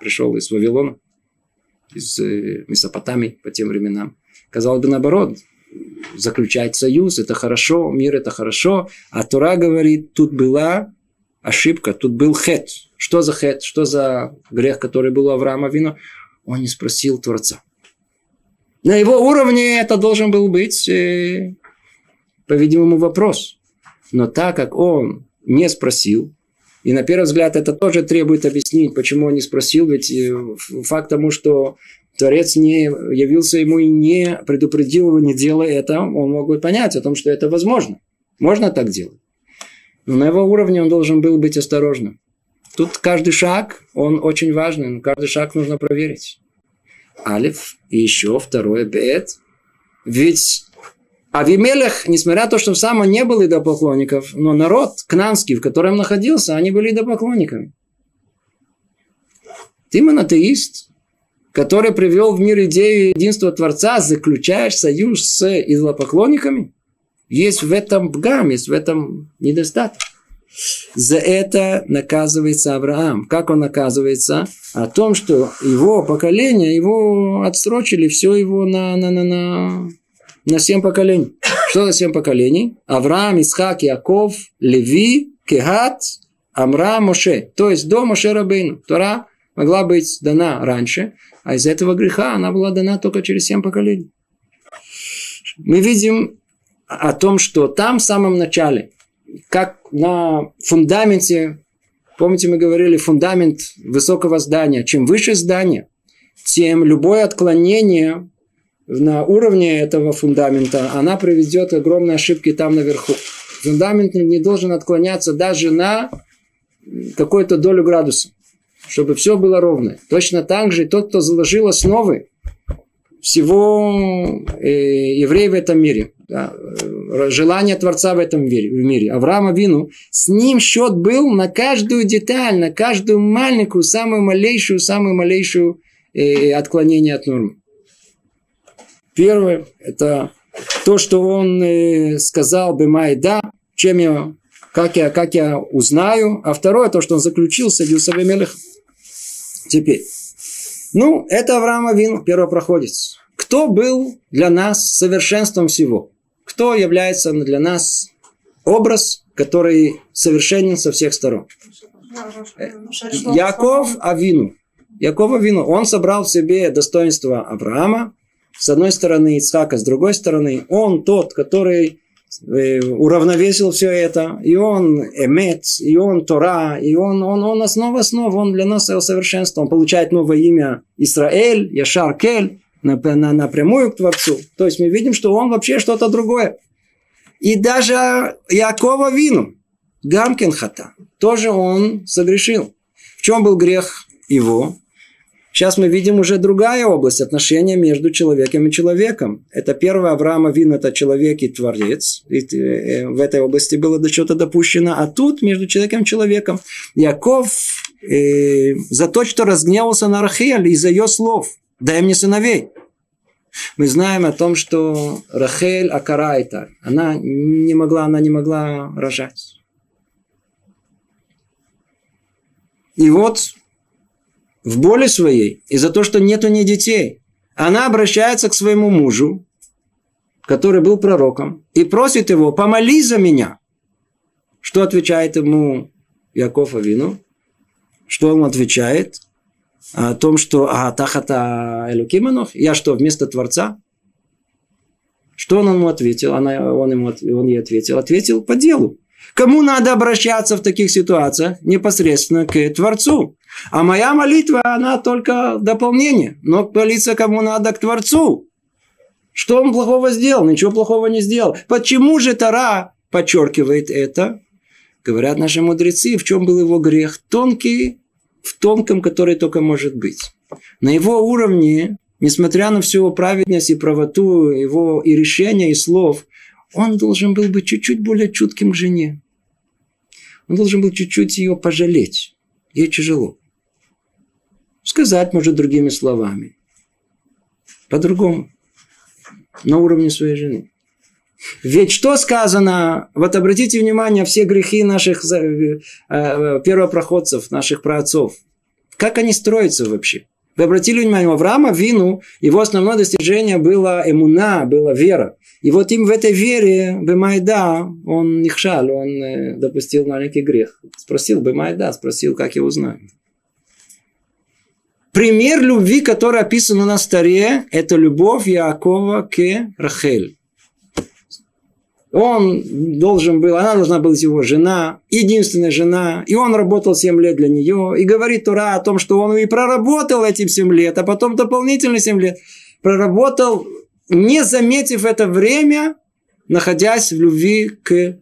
Пришел из Вавилона, из э, Месопотамии по тем временам. Казалось бы, наоборот, заключать союз, это хорошо, мир это хорошо. А Тура говорит, тут была ошибка, тут был хет. Что за хет? Что за грех, который был у Авраама Вина? Он не спросил Творца. На его уровне это должен был быть, э, по-видимому, вопрос. Но так как он не спросил, и на первый взгляд это тоже требует объяснить, почему он не спросил, ведь э, факт тому, что Творец не явился ему и не предупредил его, не делая это, он мог бы понять о том, что это возможно. Можно так делать. Но на его уровне он должен был быть осторожным. Тут каждый шаг, он очень важный, но каждый шаг нужно проверить. Алиф и еще второе бет. Ведь Авимелех, несмотря на то, что сам он не был идолопоклонников, но народ кнанский, в котором находился, они были идолопоклонниками. Ты монотеист, который привел в мир идею единства Творца, заключаешь союз с идолопоклонниками? Есть в этом бгам, есть в этом недостаток. За это наказывается Авраам. Как он наказывается? О том, что его поколение, его отсрочили все его на, на, на, на, на семь поколений. Что за семь поколений? Авраам, Исхак, Яков, Леви, Кехат, Амра, Моше. То есть до Моше Рабейну. Тора могла быть дана раньше, а из этого греха она была дана только через семь поколений. Мы видим о том, что там в самом начале, как на фундаменте, помните, мы говорили, фундамент высокого здания, чем выше здание, тем любое отклонение на уровне этого фундамента, она приведет к огромной ошибке там наверху. Фундамент не должен отклоняться даже на какую-то долю градуса, чтобы все было ровно. Точно так же тот, кто заложил основы всего э, евреев в этом мире, да, э, желание Творца в этом мире, в мире. Авраама Вину, с ним счет был на каждую деталь, на каждую маленькую, самую малейшую, самую малейшую э, отклонение от нормы. Первое, это то, что он э, сказал Бемай да, чем я, как я, как я узнаю. А второе, то, что он заключил с Мелех. Теперь. Ну, это Авраам Авин, первопроходец. Кто был для нас совершенством всего? Кто является для нас образ, который совершенен со всех сторон? Яков Авину. Яков Авину. Он собрал в себе достоинство Авраама, с одной стороны Ицхака, с другой стороны он тот, который э, уравновесил все это, и он эмет, и он Тора, и он, он, он основа основ, он для нас совершенство, он получает новое имя Израиль, Яшар Кель, на, на, напрямую к Творцу. То есть мы видим, что он вообще что-то другое. И даже Якова Вину, Гамкин Хата, тоже он согрешил. В чем был грех его? Сейчас мы видим уже другая область отношения между человеком и человеком. Это первое Авраама Вин, это человек и творец. И э, в этой области было до чего-то допущено. А тут между человеком и человеком. Яков э, за то, что разгневался на Рахель из-за ее слов. Дай мне сыновей. Мы знаем о том, что Рахель Акарайта, она не могла, она не могла рожать. И вот в боли своей, из-за того, что нету ни детей, она обращается к своему мужу, который был пророком, и просит его, помолись за меня. Что отвечает ему Яков Авину? Что он отвечает? О том, что а, тахата Элукиманов, я что, вместо Творца? Что он ему ответил? Она, он, ему, он ей ответил. Ответил по делу. Кому надо обращаться в таких ситуациях? Непосредственно к Творцу. А моя молитва, она только дополнение. Но молиться кому надо? К Творцу. Что он плохого сделал? Ничего плохого не сделал. Почему же Тара подчеркивает это? Говорят наши мудрецы, в чем был его грех? Тонкий, в тонком, который только может быть. На его уровне, несмотря на всю его праведность и правоту, его и решения, и слов, он должен был быть чуть-чуть более чутким к жене. Он должен был чуть-чуть ее пожалеть. Ей тяжело. Сказать, может, другими словами. По-другому. На уровне своей жены. Ведь что сказано, вот обратите внимание, все грехи наших э, э, первопроходцев, наших праотцов. Как они строятся вообще? Вы обратили внимание, у Авраама Вину, его основное достижение было эмуна, была вера. И вот им в этой вере, Бемайда, он нихшал, он э, допустил маленький грех. Спросил Бемайда, спросил, как его знаю. Пример любви, который описан на старе, это любовь Якова к Рахель. Он должен был, она должна быть его жена, единственная жена, и он работал 7 лет для нее, и говорит Тура о том, что он и проработал эти 7 лет, а потом дополнительные 7 лет проработал, не заметив это время, находясь в любви к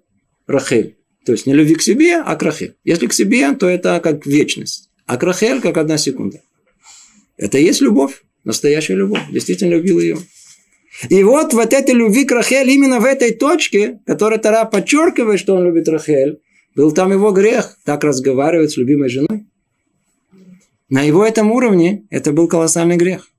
Рахель. То есть не любви к себе, а к Рахель. Если к себе, то это как вечность, а к Рахель как одна секунда. Это и есть любовь, настоящая любовь. Действительно любил ее. И вот вот этой любви к Рахель, именно в этой точке, которая Тара подчеркивает, что он любит Рахель, был там его грех, так разговаривать с любимой женой. На его этом уровне это был колоссальный грех.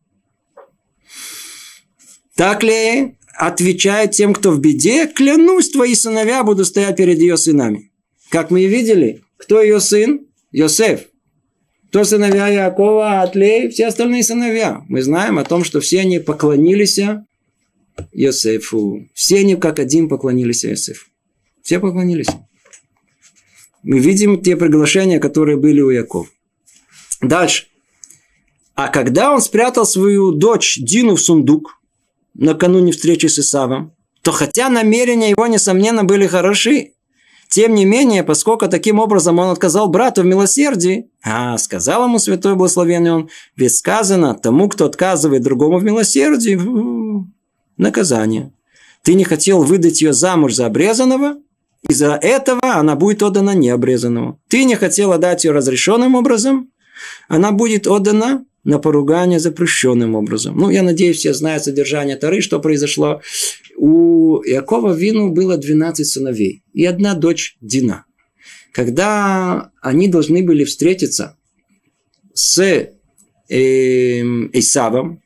Так ли отвечает тем, кто в беде, клянусь, твои сыновья будут стоять перед ее сынами. Как мы и видели, кто ее сын? Йосеф. Кто сыновья Якова, Атлей, все остальные сыновья. Мы знаем о том, что все они поклонились Йосефу. Все они как один поклонились Йосефу. Все поклонились. Мы видим те приглашения, которые были у Якова. Дальше. А когда он спрятал свою дочь Дину в сундук накануне встречи с Исавом, то хотя намерения его, несомненно, были хороши, тем не менее, поскольку таким образом он отказал брату в милосердии, а сказал ему святой благословенный он, ведь сказано тому, кто отказывает другому в милосердии, наказание. Ты не хотел выдать ее замуж за обрезанного, из-за этого она будет отдана необрезанному. Ты не хотела дать ее разрешенным образом, она будет отдана на поругание запрещенным образом. Ну, я надеюсь, все знают содержание Тары, что произошло. У Якова Вину было 12 сыновей и одна дочь Дина. Когда они должны были встретиться с э, Исавом,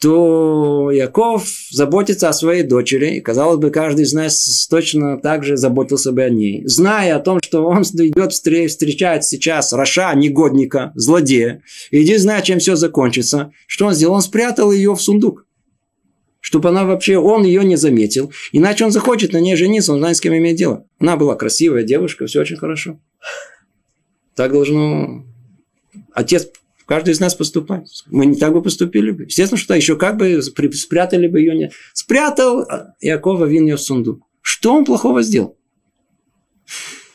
то Яков заботится о своей дочери. И, казалось бы, каждый из нас точно так же заботился бы о ней. Зная о том, что он идет встречать сейчас Раша, негодника, злодея, иди зная, чем все закончится, что он сделал? Он спрятал ее в сундук. Чтобы она вообще, он ее не заметил. Иначе он захочет на ней жениться, он знает, с кем иметь дело. Она была красивая девушка, все очень хорошо. Так должно отец Каждый из нас поступает. Мы не так бы поступили бы. Естественно, что еще как бы спрятали бы ее. Не... Спрятал Якова Вин ее в сундук. Что он плохого сделал?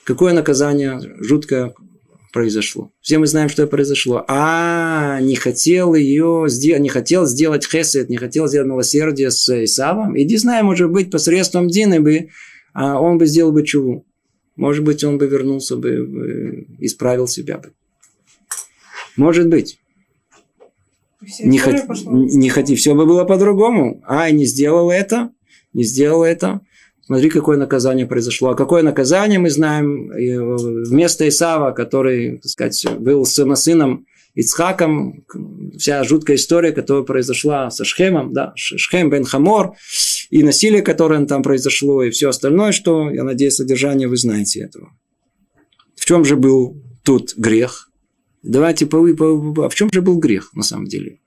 Какое наказание жуткое произошло. Все мы знаем, что произошло. А, не хотел ее сделать, не хотел сделать хесед, не хотел сделать милосердие с Исавом. Иди знай, может быть, посредством Дины бы, а он бы сделал бы чуву. Может быть, он бы вернулся бы, исправил себя бы. Может быть. Не, хот... не хоти, все бы было по-другому. А, не сделал это, не сделал это. Смотри, какое наказание произошло. А какое наказание мы знаем вместо Исава, который, так сказать, был сыном Ицхаком, вся жуткая история, которая произошла со Шхемом, да, Шхем бен Хамор, и насилие, которое там произошло, и все остальное, что, я надеюсь, содержание вы знаете этого. В чем же был тут грех? Давайте, по, по, а в чем же был грех на самом деле?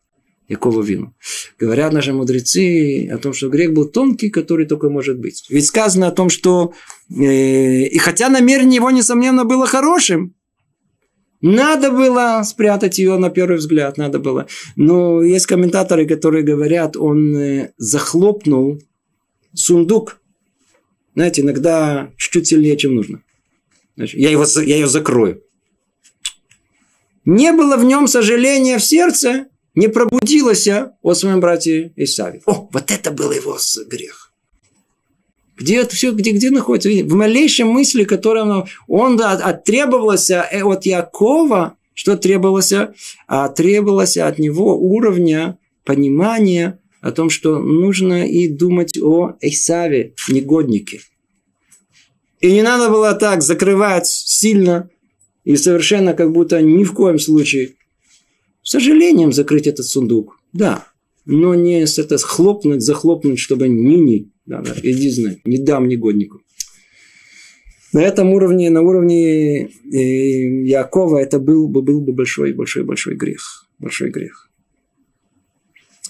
Якова вину. Говорят наши мудрецы о том, что грех был тонкий, который только может быть. Ведь сказано о том, что э, и хотя намерение его, несомненно, было хорошим, надо было спрятать ее на первый взгляд, надо было. Но есть комментаторы, которые говорят, он э, захлопнул сундук. Знаете, иногда чуть-чуть сильнее, чем нужно. Значит, я, его, я ее закрою не было в нем сожаления в сердце, не пробудилось о своем брате Исаве. О, вот это был его грех. Где это все, где, где находится? В малейшем мысли, которым он да, оттребовалось э, от Якова, что требовалось? А требовалось от него уровня понимания о том, что нужно и думать о Исаве, негоднике. И не надо было так закрывать сильно и совершенно как будто ни в коем случае с сожалением закрыть этот сундук. Да, но не с это хлопнуть, захлопнуть, чтобы ни-ни. Да, да, иди знай, не дам негоднику. На этом уровне, на уровне э, Якова это был бы, был бы большой, большой, большой грех. Большой грех.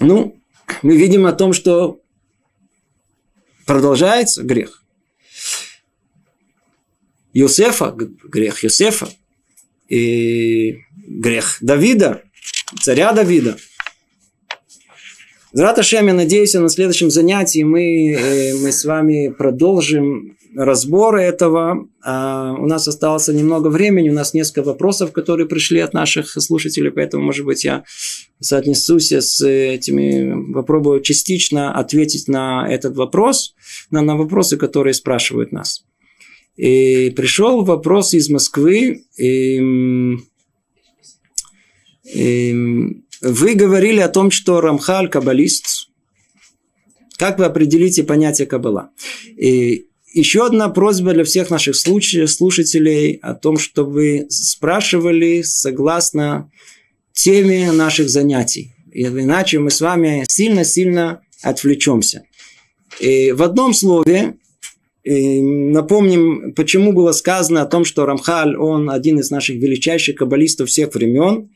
Ну, мы видим о том, что продолжается грех. Йосефа, грех Йосефа, и грех Давида, царя Давида. Зраташем, я надеюсь, на следующем занятии мы, э, мы с вами продолжим разбор этого. А у нас осталось немного времени, у нас несколько вопросов, которые пришли от наших слушателей, поэтому, может быть, я соотнесусь с этими, попробую частично ответить на этот вопрос, на, на вопросы, которые спрашивают нас. И пришел вопрос из Москвы. И, и, вы говорили о том, что Рамхаль каббалист. Как вы определите понятие Каббала? И еще одна просьба для всех наших слушателей о том, чтобы спрашивали согласно теме наших занятий. Иначе мы с вами сильно-сильно отвлечемся. И в одном слове и напомним, почему было сказано о том, что Рамхаль, он один из наших величайших каббалистов всех времен,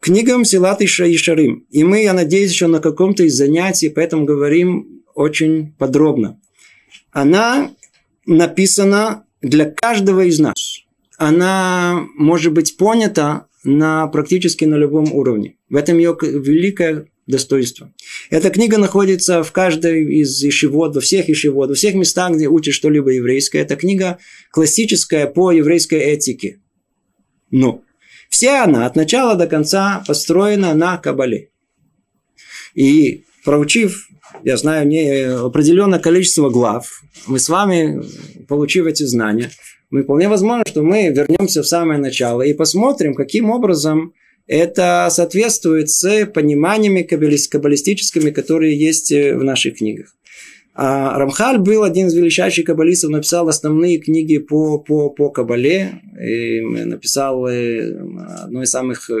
книгам Силат и Шарим. И мы, я надеюсь, еще на каком-то из занятий, поэтому говорим очень подробно. Она написана для каждого из нас. Она может быть понята на практически на любом уровне. В этом ее великое достоинство. Эта книга находится в каждой из ешивод, во всех ешивод, во всех местах, где учат что-либо еврейское. Это книга классическая по еврейской этике. Но вся она от начала до конца построена на Кабале. И проучив, я знаю, не определенное количество глав, мы с вами, получив эти знания, мы вполне возможно, что мы вернемся в самое начало и посмотрим, каким образом это соответствует с пониманиями каббалистическими, которые есть э, в наших книгах. А Рамхаль был один из величайших каббалистов, написал основные книги по, по, по каббале, и написал э, одно из самых э,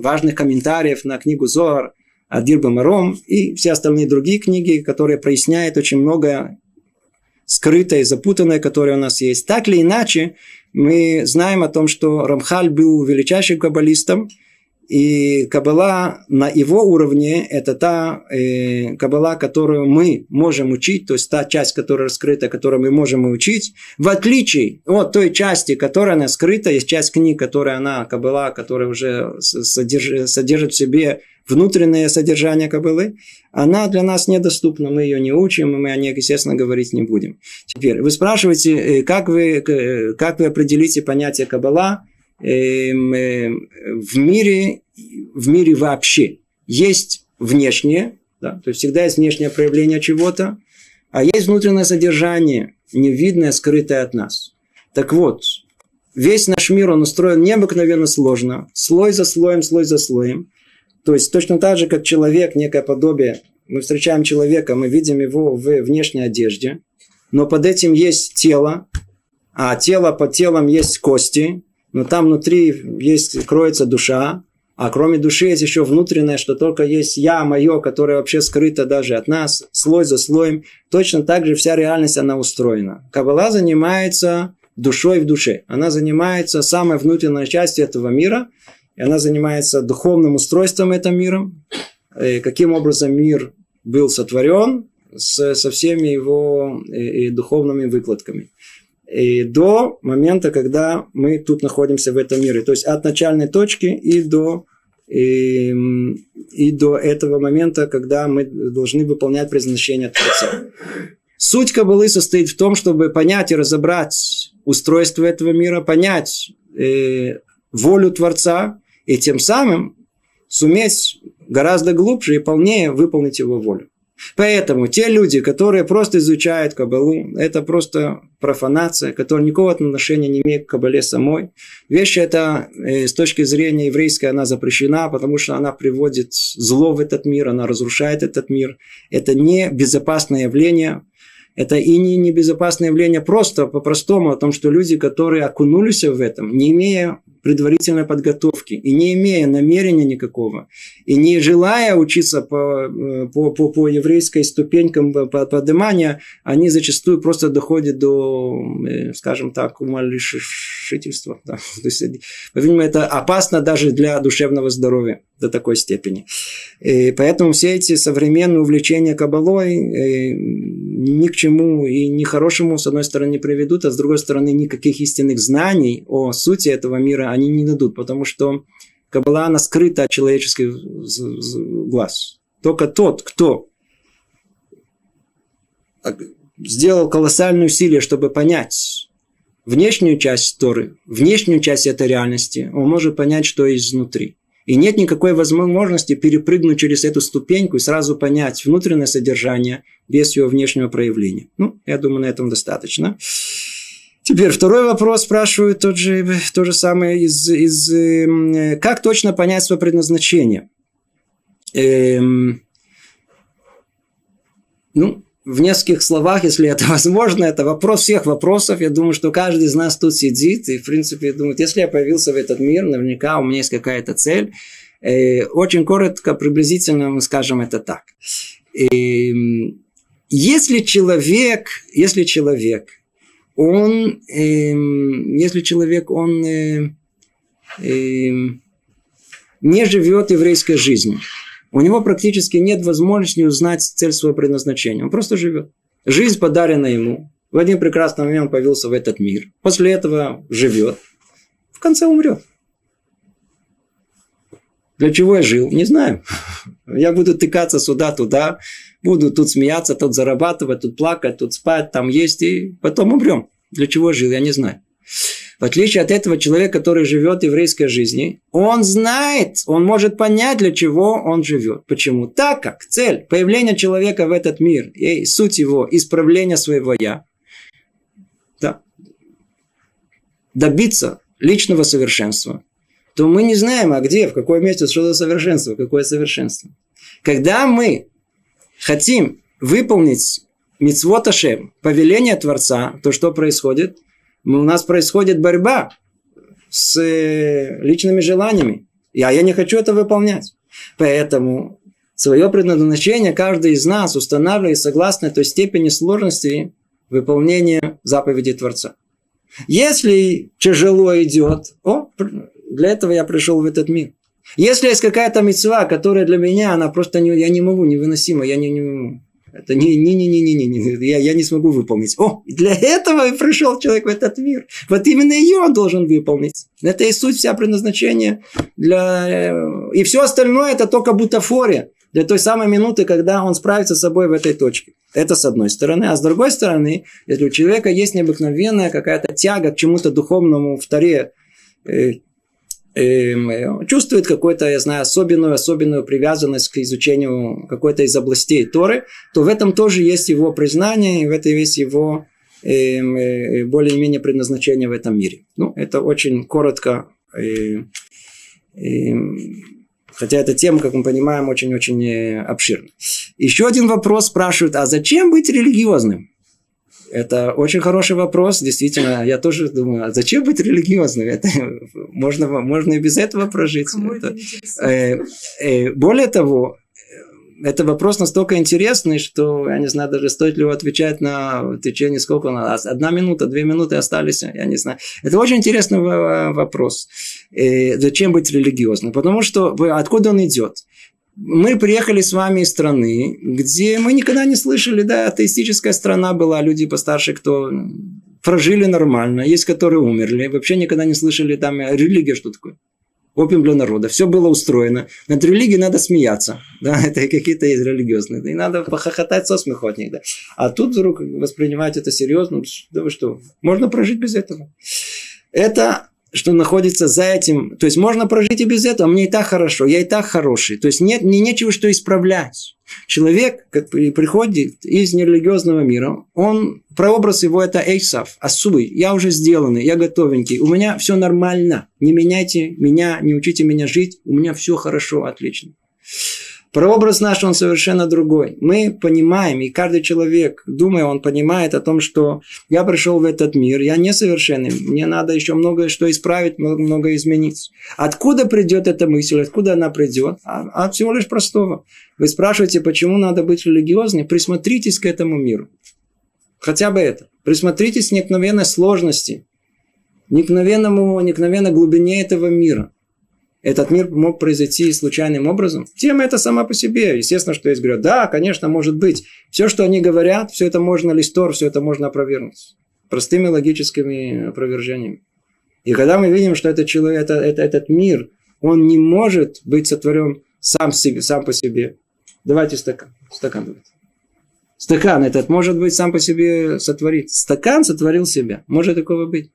важных комментариев на книгу Зоар Адир Бамаром и все остальные другие книги, которые проясняют очень много скрытое, запутанное, которое у нас есть. Так или иначе, мы знаем о том, что Рамхаль был величайшим каббалистом, и Каббала на его уровне – это та э, Каббала, которую мы можем учить, то есть та часть, которая раскрыта, которую мы можем учить, в отличие от той части, которая она скрыта, есть часть книг, которая она, Каббала, которая уже содержит, содержит в себе внутреннее содержание Каббалы, она для нас недоступна, мы ее не учим, мы о ней, естественно, говорить не будем. Теперь, вы спрашиваете, э, как вы, э, как вы определите понятие Каббала эм, э, в мире, в мире вообще? Есть внешнее, да, то есть всегда есть внешнее проявление чего-то, а есть внутреннее содержание, невидное, скрытое от нас. Так вот, весь наш мир, он устроен необыкновенно сложно, слой за слоем, слой за слоем. То есть точно так же, как человек, некое подобие, мы встречаем человека, мы видим его в внешней одежде, но под этим есть тело, а тело под телом есть кости, но там внутри есть, кроется душа, а кроме души есть еще внутреннее, что только есть я, мое, которое вообще скрыто даже от нас, слой за слоем. Точно так же вся реальность, она устроена. Кабала занимается душой в душе. Она занимается самой внутренней частью этого мира – и она занимается духовным устройством этого мира, каким образом мир был сотворен с, со всеми его и, и духовными выкладками. И до момента, когда мы тут находимся в этом мире. То есть от начальной точки и до, и, и до этого момента, когда мы должны выполнять предназначение Творца. Суть Кабалы состоит в том, чтобы понять и разобрать устройство этого мира, понять э, волю Творца и тем самым суметь гораздо глубже и полнее выполнить его волю. Поэтому те люди, которые просто изучают Кабалу, это просто профанация, которая никакого отношения не имеет к Кабале самой. Вещь эта э, с точки зрения еврейской, она запрещена, потому что она приводит зло в этот мир, она разрушает этот мир. Это не безопасное явление, это и не небезопасное явление просто по-простому о том, что люди, которые окунулись в этом, не имея предварительной подготовки и не имея намерения никакого, и не желая учиться по, э, по, по, по еврейской ступенькам поднимания, они зачастую просто доходят до, э, скажем так, умалишительства. Да. То есть, по-видимому, это опасно даже для душевного здоровья до такой степени. И поэтому все эти современные увлечения кабалой э, ни к чему и ни хорошему, с одной стороны, не приведут, а с другой стороны, никаких истинных знаний о сути этого мира они не дадут, потому что Каббала, она скрыта от человеческих глаз. Только тот, кто сделал колоссальные усилия, чтобы понять внешнюю часть Торы, внешнюю часть этой реальности, он может понять, что есть внутри. И нет никакой возможности перепрыгнуть через эту ступеньку и сразу понять внутреннее содержание без его внешнего проявления. Ну, я думаю, на этом достаточно. Теперь второй вопрос спрашивают тот же, то же самое из, из э, как точно понять свое предназначение. Эм, Ну, в нескольких словах, если это возможно, это вопрос всех вопросов. Я думаю, что каждый из нас тут сидит и, в принципе, думает, если я появился в этот мир, наверняка у меня есть какая-то цель. Э, очень коротко, приблизительно мы скажем это так. И если человек, если человек, он, э, если человек, он э, э, не живет еврейской жизнью, у него практически нет возможности узнать цель своего предназначения. Он просто живет. Жизнь подарена ему. В один прекрасный момент он появился в этот мир. После этого живет. В конце умрет. Для чего я жил? Не знаю. Я буду тыкаться сюда-туда, буду тут смеяться, тут зарабатывать, тут плакать, тут спать, там есть, и потом умрем. Для чего жил, я не знаю. В отличие от этого человека, который живет еврейской жизнью, он знает, он может понять, для чего он живет. Почему? Так как цель появления человека в этот мир и суть его исправления своего «я», да, добиться личного совершенства, то мы не знаем, а где, в каком месте, что за совершенство, какое совершенство. Когда мы хотим выполнить мицвот Ашем, повеление Творца, то что происходит? У нас происходит борьба с э, личными желаниями. Я, я не хочу это выполнять. Поэтому свое предназначение каждый из нас устанавливает согласно той степени сложности выполнения заповедей Творца. Если тяжело идет, о, для этого я пришел в этот мир. Если есть какая-то мецва, которая для меня, она просто не, я не могу, невыносима, я не, не, это не, не, не. Я, я не смогу выполнить. О, для этого и пришел человек в этот мир. Вот именно ее он должен выполнить. Это и суть вся предназначения для... Э, и все остальное это только бутафория. Для той самой минуты, когда он справится с собой в этой точке. Это с одной стороны. А с другой стороны, если у человека есть необыкновенная какая-то тяга к чему-то духовному в таре, э, чувствует какую-то, я знаю, особенную, особенную привязанность к изучению какой-то из областей Торы, то в этом тоже есть его признание, и в этом есть его эм, э, более-менее предназначение в этом мире. Ну, это очень коротко. Э, э, хотя эта тема, как мы понимаем, очень-очень э, обширна. Еще один вопрос спрашивают, а зачем быть религиозным? Это очень хороший вопрос, действительно. Я тоже думаю, а зачем быть религиозным? Это можно, можно и без этого прожить. это, э, э, более того, это вопрос настолько интересный, что я не знаю даже стоит ли его отвечать на в течение сколько у нас одна минута, две минуты остались, я не знаю. Это очень интересный вопрос. Э, зачем быть религиозным? Потому что откуда он идет? Мы приехали с вами из страны, где мы никогда не слышали, да, атеистическая страна была, люди постарше, кто прожили нормально, есть которые умерли, вообще никогда не слышали там религия, что такое. Опиум для народа. Все было устроено. Над религией надо смеяться. Да, это какие-то есть религиозные. И надо похохотать со смеху. Да. А тут вдруг воспринимать это серьезно. Да вы что? Можно прожить без этого. Это что находится за этим. То есть можно прожить и без этого, мне и так хорошо, я и так хороший. То есть нет, мне нечего что исправлять. Человек, как приходит из нерелигиозного мира, он, прообраз его это Эйсав, Асуй, я уже сделанный, я готовенький, у меня все нормально, не меняйте меня, не учите меня жить, у меня все хорошо, отлично. Прообраз наш, он совершенно другой. Мы понимаем, и каждый человек, думая, он понимает о том, что я пришел в этот мир, я несовершенный, мне надо еще многое что исправить, много, много изменить. Откуда придет эта мысль, откуда она придет? А, от всего лишь простого. Вы спрашиваете, почему надо быть религиозным? Присмотритесь к этому миру. Хотя бы это. Присмотритесь к необыкновенной сложности, необыкновенному, необыкновенной глубине этого мира этот мир мог произойти случайным образом. Тема это сама по себе. Естественно, что есть говорят, да, конечно, может быть. Все, что они говорят, все это можно листор, все это можно опровергнуть. Простыми логическими опровержениями. И когда мы видим, что этот, человек, это, это, этот мир, он не может быть сотворен сам, себе, сам по себе. Давайте стакан. Стакан давайте. Стакан этот может быть сам по себе сотворить. Стакан сотворил себя. Может такого быть?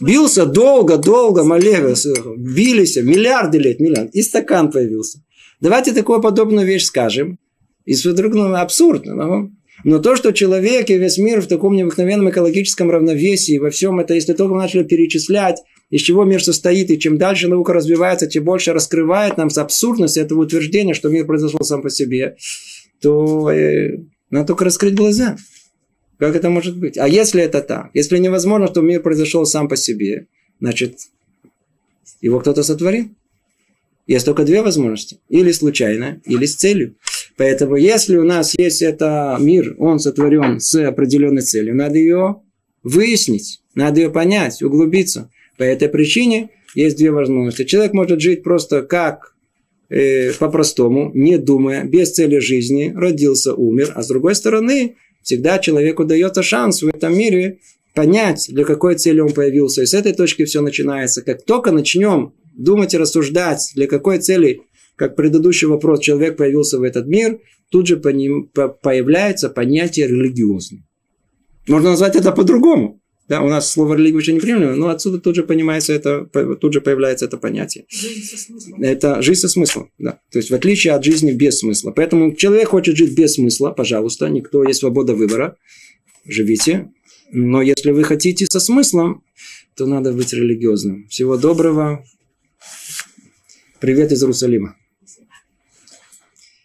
Бился долго, долго, молился, бились, миллиарды лет, миллиард, и стакан появился. Давайте такую подобную вещь скажем. И вдруг ну, абсурдно. Но, но то, что человек и весь мир в таком необыкновенном экологическом равновесии, во всем это, если только мы начали перечислять, из чего мир состоит, и чем дальше наука развивается, тем больше раскрывает нам с абсурдность этого утверждения, что мир произошел сам по себе. то э, надо только раскрыть глаза. Как это может быть? А если это так? Если невозможно, что мир произошел сам по себе, значит, его кто-то сотворил. Есть только две возможности. Или случайно, или с целью. Поэтому, если у нас есть это мир, он сотворен с определенной целью, надо ее выяснить, надо ее понять, углубиться. По этой причине есть две возможности. Человек может жить просто как э, по-простому, не думая, без цели жизни, родился, умер. А с другой стороны, всегда человеку дается шанс в этом мире понять, для какой цели он появился. И с этой точки все начинается. Как только начнем думать и рассуждать, для какой цели, как предыдущий вопрос, человек появился в этот мир, тут же по ним, по, появляется понятие религиозное. Можно назвать это по-другому. Да, у нас слово религия очень неприемлемо, но отсюда тут же понимается это, тут же появляется это понятие. Жизнь со смыслом. Это жизнь со смыслом, да. То есть в отличие от жизни без смысла. Поэтому человек хочет жить без смысла, пожалуйста, никто есть свобода выбора, живите. Но если вы хотите со смыслом, то надо быть религиозным. Всего доброго. Привет из Иерусалима.